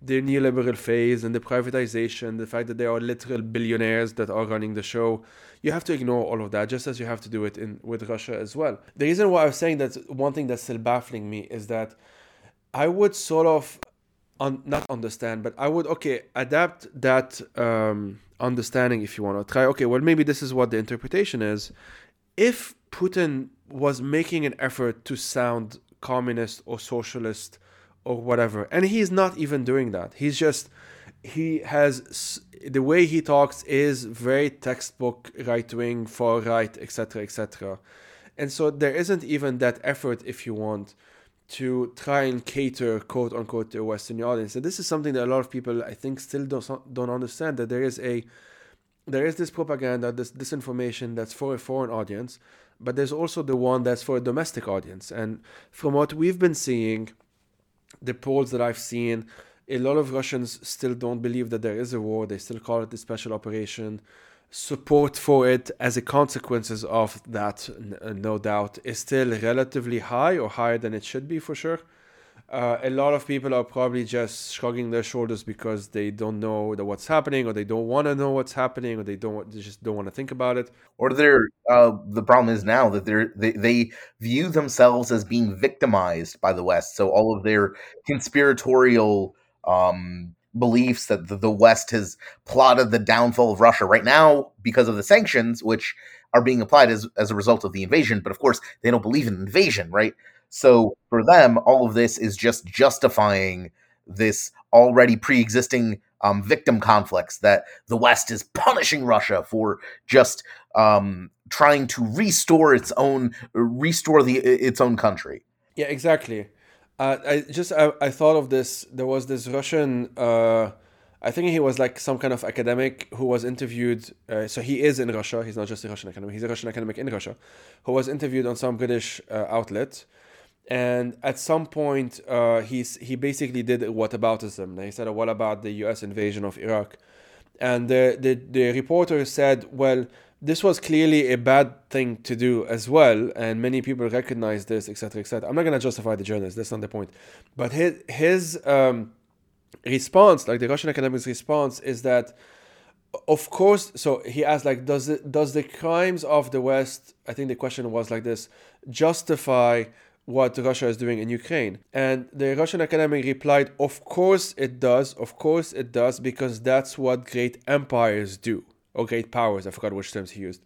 the neoliberal phase and the privatization, the fact that there are literal billionaires that are running the show. You have to ignore all of that, just as you have to do it in with Russia as well. The reason why I was saying that one thing that's still baffling me is that I would sort of un- not understand, but I would okay adapt that um, understanding if you want to try. Okay, well maybe this is what the interpretation is. If Putin was making an effort to sound communist or socialist or whatever, and he's not even doing that. He's just he has the way he talks is very textbook right wing, far right, etc., etc. And so there isn't even that effort, if you want, to try and cater quote unquote to a Western audience. And this is something that a lot of people I think still don't don't understand that there is a there is this propaganda, this disinformation that's for a foreign audience, but there's also the one that's for a domestic audience. And from what we've been seeing, the polls that I've seen, a lot of Russians still don't believe that there is a war. They still call it a special operation. Support for it as a consequences of that, uh, no doubt, is still relatively high or higher than it should be for sure uh, a lot of people are probably just shrugging their shoulders because they don't know what's happening or they don't want to know what's happening or they don't they just don't want to think about it. Or they're uh, the problem is now that they're they, they view themselves as being victimized by the west. So all of their conspiratorial um, beliefs that the, the west has plotted the downfall of russia right now because of the sanctions which are being applied as, as a result of the invasion. But of course they don't believe in invasion right so for them, all of this is just justifying this already pre-existing um, victim conflicts that the West is punishing Russia for just um, trying to restore its own restore the its own country. Yeah, exactly. Uh, I just I, I thought of this. There was this Russian. Uh, I think he was like some kind of academic who was interviewed. Uh, so he is in Russia. He's not just a Russian academic. He's a Russian academic in Russia, who was interviewed on some British uh, outlet and at some point uh, he's he basically did what whataboutism. He said, "What about the U.S. invasion of Iraq?" And the, the the reporter said, "Well, this was clearly a bad thing to do as well, and many people recognize this, etc., etc." I'm not gonna justify the journalist. That's not the point. But his his um, response, like the Russian academic's response, is that of course so he asked like does it does the crimes of the west i think the question was like this justify what Russia is doing in Ukraine. And the Russian academic replied, Of course it does, of course it does, because that's what great empires do, or great powers, I forgot which terms he used.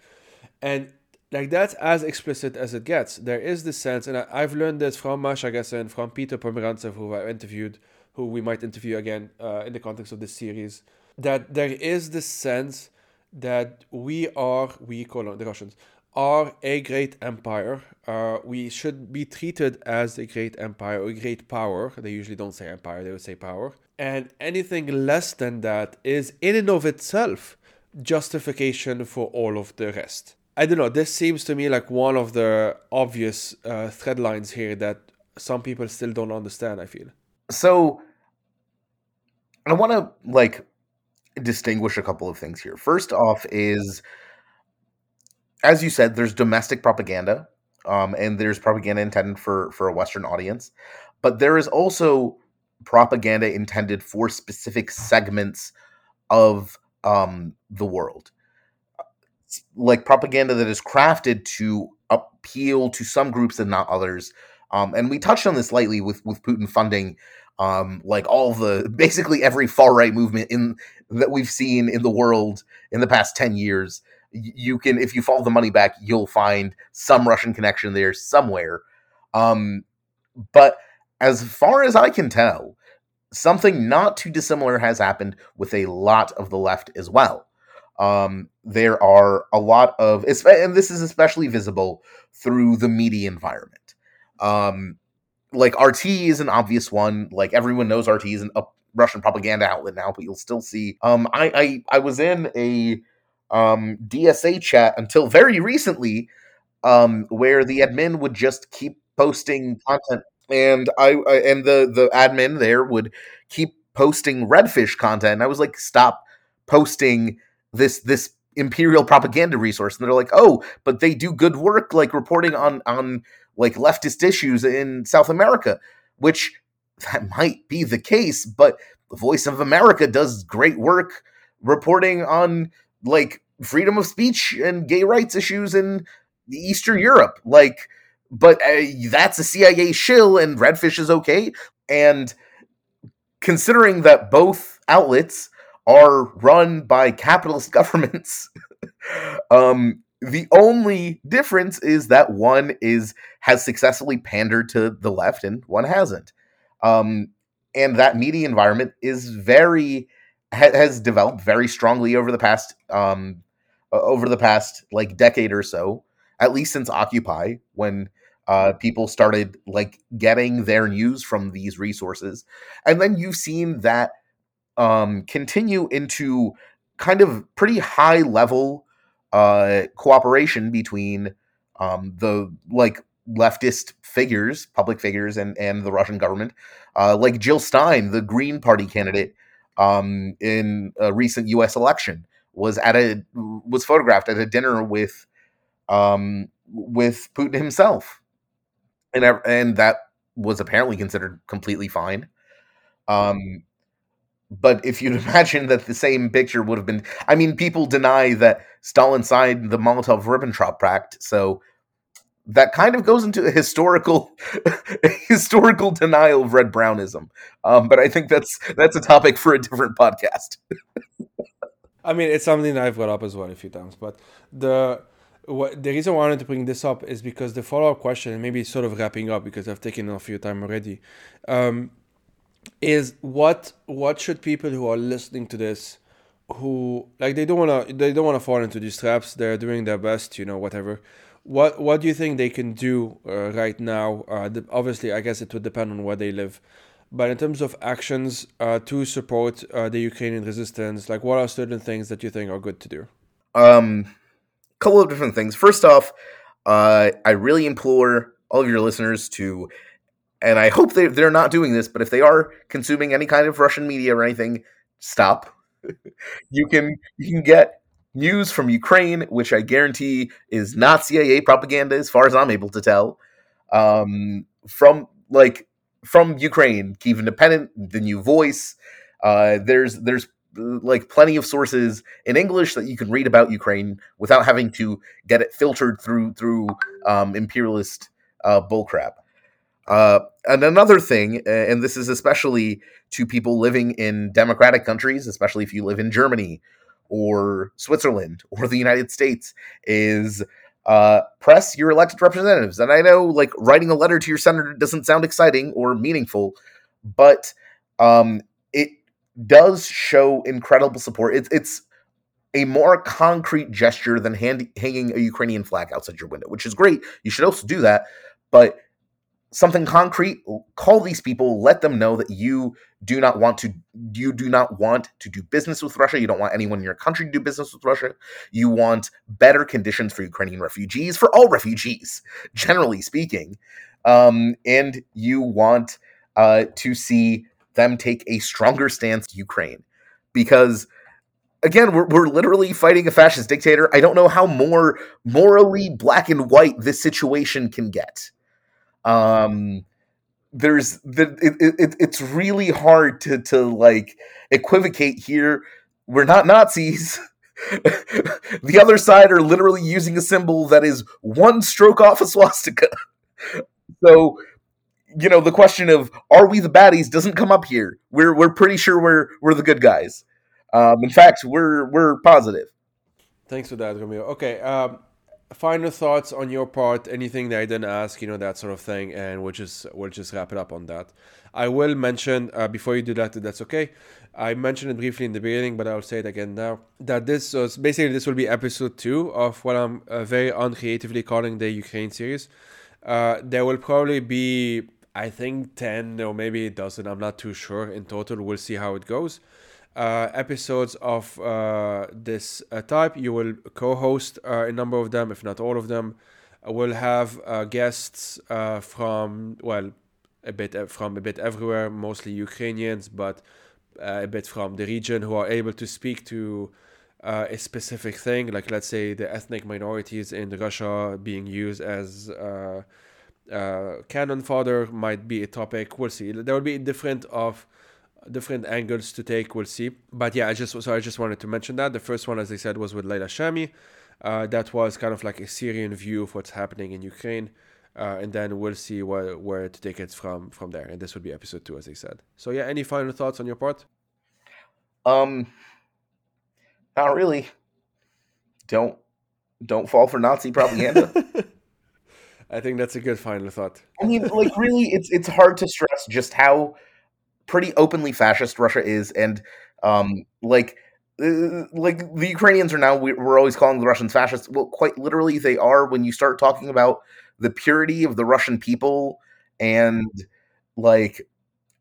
And like that's as explicit as it gets. There is this sense, and I, have learned this from Masha Gessen, from Peter Pomerantsev, who I interviewed, who we might interview again uh, in the context of this series, that there is this sense that we are, we call on the Russians, are a great empire. Uh, we should be treated as a great empire or a great power. They usually don't say empire, they would say power. And anything less than that is, in and of itself, justification for all of the rest. I don't know, this seems to me like one of the obvious uh, thread lines here that some people still don't understand, I feel. So, I want to, like, distinguish a couple of things here. First off, is as you said, there's domestic propaganda, um, and there's propaganda intended for for a Western audience, but there is also propaganda intended for specific segments of um, the world, like propaganda that is crafted to appeal to some groups and not others. Um, and we touched on this lightly with with Putin funding um, like all the <laughs> basically every far right movement in that we've seen in the world in the past 10 years you can if you follow the money back you'll find some russian connection there somewhere. Um, but as far as i can tell something not too dissimilar has happened with a lot of the left as well. Um, there are a lot of and this is especially visible through the media environment. Um, like rt is an obvious one. Like everyone knows rt is a russian propaganda outlet now but you'll still see um, I, I i was in a um, DSA chat until very recently, um, where the admin would just keep posting content, and I, and the the admin there would keep posting redfish content. And I was like, stop posting this this imperial propaganda resource. And they're like, oh, but they do good work, like reporting on on like leftist issues in South America, which <laughs> that might be the case, but the Voice of America does great work reporting on like freedom of speech and gay rights issues in Eastern Europe. Like, but uh, that's a CIA shill, and Redfish is okay. And considering that both outlets are run by capitalist <laughs> governments, um, the only difference is that one is has successfully pandered to the left and one hasn't. Um, and that media environment is very ha- has developed very strongly over the past um, over the past like decade or so, at least since Occupy, when uh, people started like getting their news from these resources, and then you've seen that um, continue into kind of pretty high level uh, cooperation between um, the like leftist figures, public figures, and and the Russian government, uh, like Jill Stein, the Green Party candidate um, in a recent U.S. election, was at a was photographed at a dinner with um, with Putin himself, and and that was apparently considered completely fine. Um, but if you'd <laughs> imagine that the same picture would have been, I mean, people deny that Stalin signed the Molotov-Ribbentrop Pact, so that kind of goes into a historical <laughs> historical denial of red brownism. Um, but I think that's that's a topic for a different podcast. <laughs> I mean, it's something I've brought up as well a few times. But the what the reason why I wanted to bring this up is because the follow up question, and maybe sort of wrapping up because I've taken of your time already, um, is what what should people who are listening to this who like they don't want to they don't want to fall into these traps they're doing their best you know whatever what what do you think they can do uh, right now? Uh, the, obviously, I guess it would depend on where they live, but in terms of actions uh, to support uh, the Ukrainian resistance, like what are certain things that you think are good to do? Um, a couple of different things. First off, uh, I really implore all of your listeners to, and I hope they they're not doing this, but if they are consuming any kind of Russian media or anything, stop. <laughs> you can you can get news from Ukraine, which I guarantee is not CIA propaganda, as far as I'm able to tell. Um, from like from Ukraine, Kiev Independent, the New Voice. Uh, there's there's like plenty of sources in English that you can read about Ukraine without having to get it filtered through through um, imperialist uh, bullcrap. Uh, and another thing, and this is especially to people living in democratic countries, especially if you live in Germany or Switzerland <laughs> or the United States is uh, press your elected representatives. And I know like writing a letter to your senator doesn't sound exciting or meaningful, but um, it does show incredible support. It's it's a more concrete gesture than hand, hanging a Ukrainian flag outside your window, which is great. You should also do that, but something concrete call these people let them know that you do not want to you do not want to do business with russia. You don't want anyone in your country to do business with russia. You want better conditions for ukrainian refugees for all refugees generally speaking. Um, and you want uh, to see them take a stronger stance to ukraine. Because again we're, we're literally fighting a fascist dictator. I don't know how more morally black and white this situation can get um there's the it, it, it's really hard to to like equivocate here. We're not nazis. <laughs> The other side are literally using a symbol that is one stroke off a swastika. <laughs> So you know the question of are we the baddies doesn't come up here. We're we're pretty sure we're we're the good guys. Um in fact we're we're positive. Thanks for that romeo. Okay um final thoughts on your part anything that i didn't ask you know that sort of thing and we'll just we'll just wrap it up on that. I will mention uh, before you do that that's okay. I mentioned it briefly in the beginning but i'll say it again now that this was basically this will be episode two of what i'm uh, very uncreatively calling the ukraine series. Uh, there will probably be i think 10 or maybe a dozen i'm not too sure in total. We'll see how it goes uh, episodes of uh, this uh, type. You will co host uh, a number of them, if not all of them. Uh, we'll have uh, guests from, well, a bit from a bit everywhere, mostly Ukrainians, but a bit from the region who are able to speak to a specific thing, like let's say the ethnic minorities in Russia being used as cannon fodder might be a topic. We'll see. There will be different of different angles to take. We'll see. But yeah, I just so I just wanted to mention that the first one, as I said, was with Leila Shami. Uh, that was kind of like a Syrian view of what's happening in Ukraine. Uh, and then we'll see where, where to take it from from there. And this would be episode two, as I said. So yeah, any final thoughts on your part? Um, not really. Don't don't fall for Nazi propaganda. <laughs> I think that's a good final thought. I mean, like really, it's it's hard to stress just how pretty openly fascist Russia is, and um, like uh, like the Ukrainians are now we're always calling the Russians fascists. Well, quite literally, they are when you start talking about the purity of the Russian people and like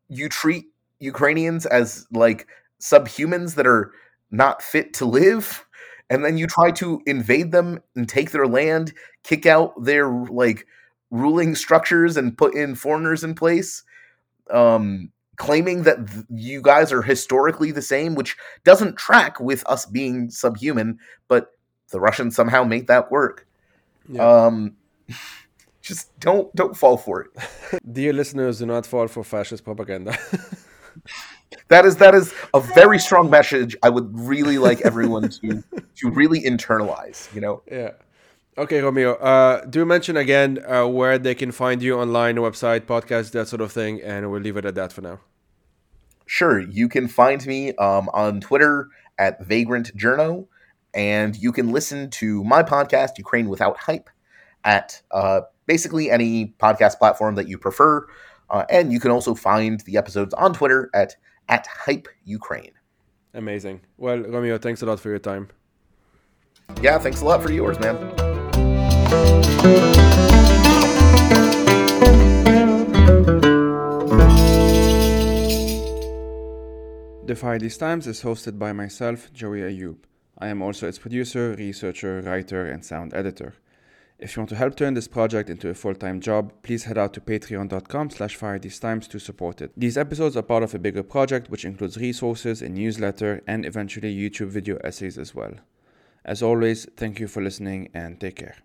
you treat Ukrainians as like subhumans that are not fit to live and then you try to invade them and take their land, kick out their like ruling structures and put in foreigners in place. Um claiming that th- you guys are historically the same, which doesn't track with us being subhuman, but the Russians somehow make that work. Yeah. Um, <laughs> just don't don't fall for it. <laughs> Dear listeners, do not fall for fascist propaganda. <laughs> that is that is a very strong message. I would really like everyone to to really internalize. You know. Yeah. Okay, Romeo. Uh, do mention again uh, where they can find you online, website, podcast, that sort of thing, and we'll leave it at that for now. Sure, you can find me um, on Twitter at Vagrant Journo, and you can listen to my podcast, Ukraine Without Hype, at uh, basically any podcast platform that you prefer. Uh, and you can also find the episodes on Twitter at at Hype Ukraine. Amazing. Well, Romeo, thanks a lot for your time. Yeah, thanks a lot for yours, man. The Fire These Times is hosted by myself, Joey Ayoub. I am also its producer, researcher, writer, and sound editor. If you want to help turn this project into a full-time job, please head out to patreon.com slash firethesetimes to support it. These episodes are part of a bigger project which includes resources, a newsletter, and eventually YouTube video essays as well. As always, thank you for listening and take care.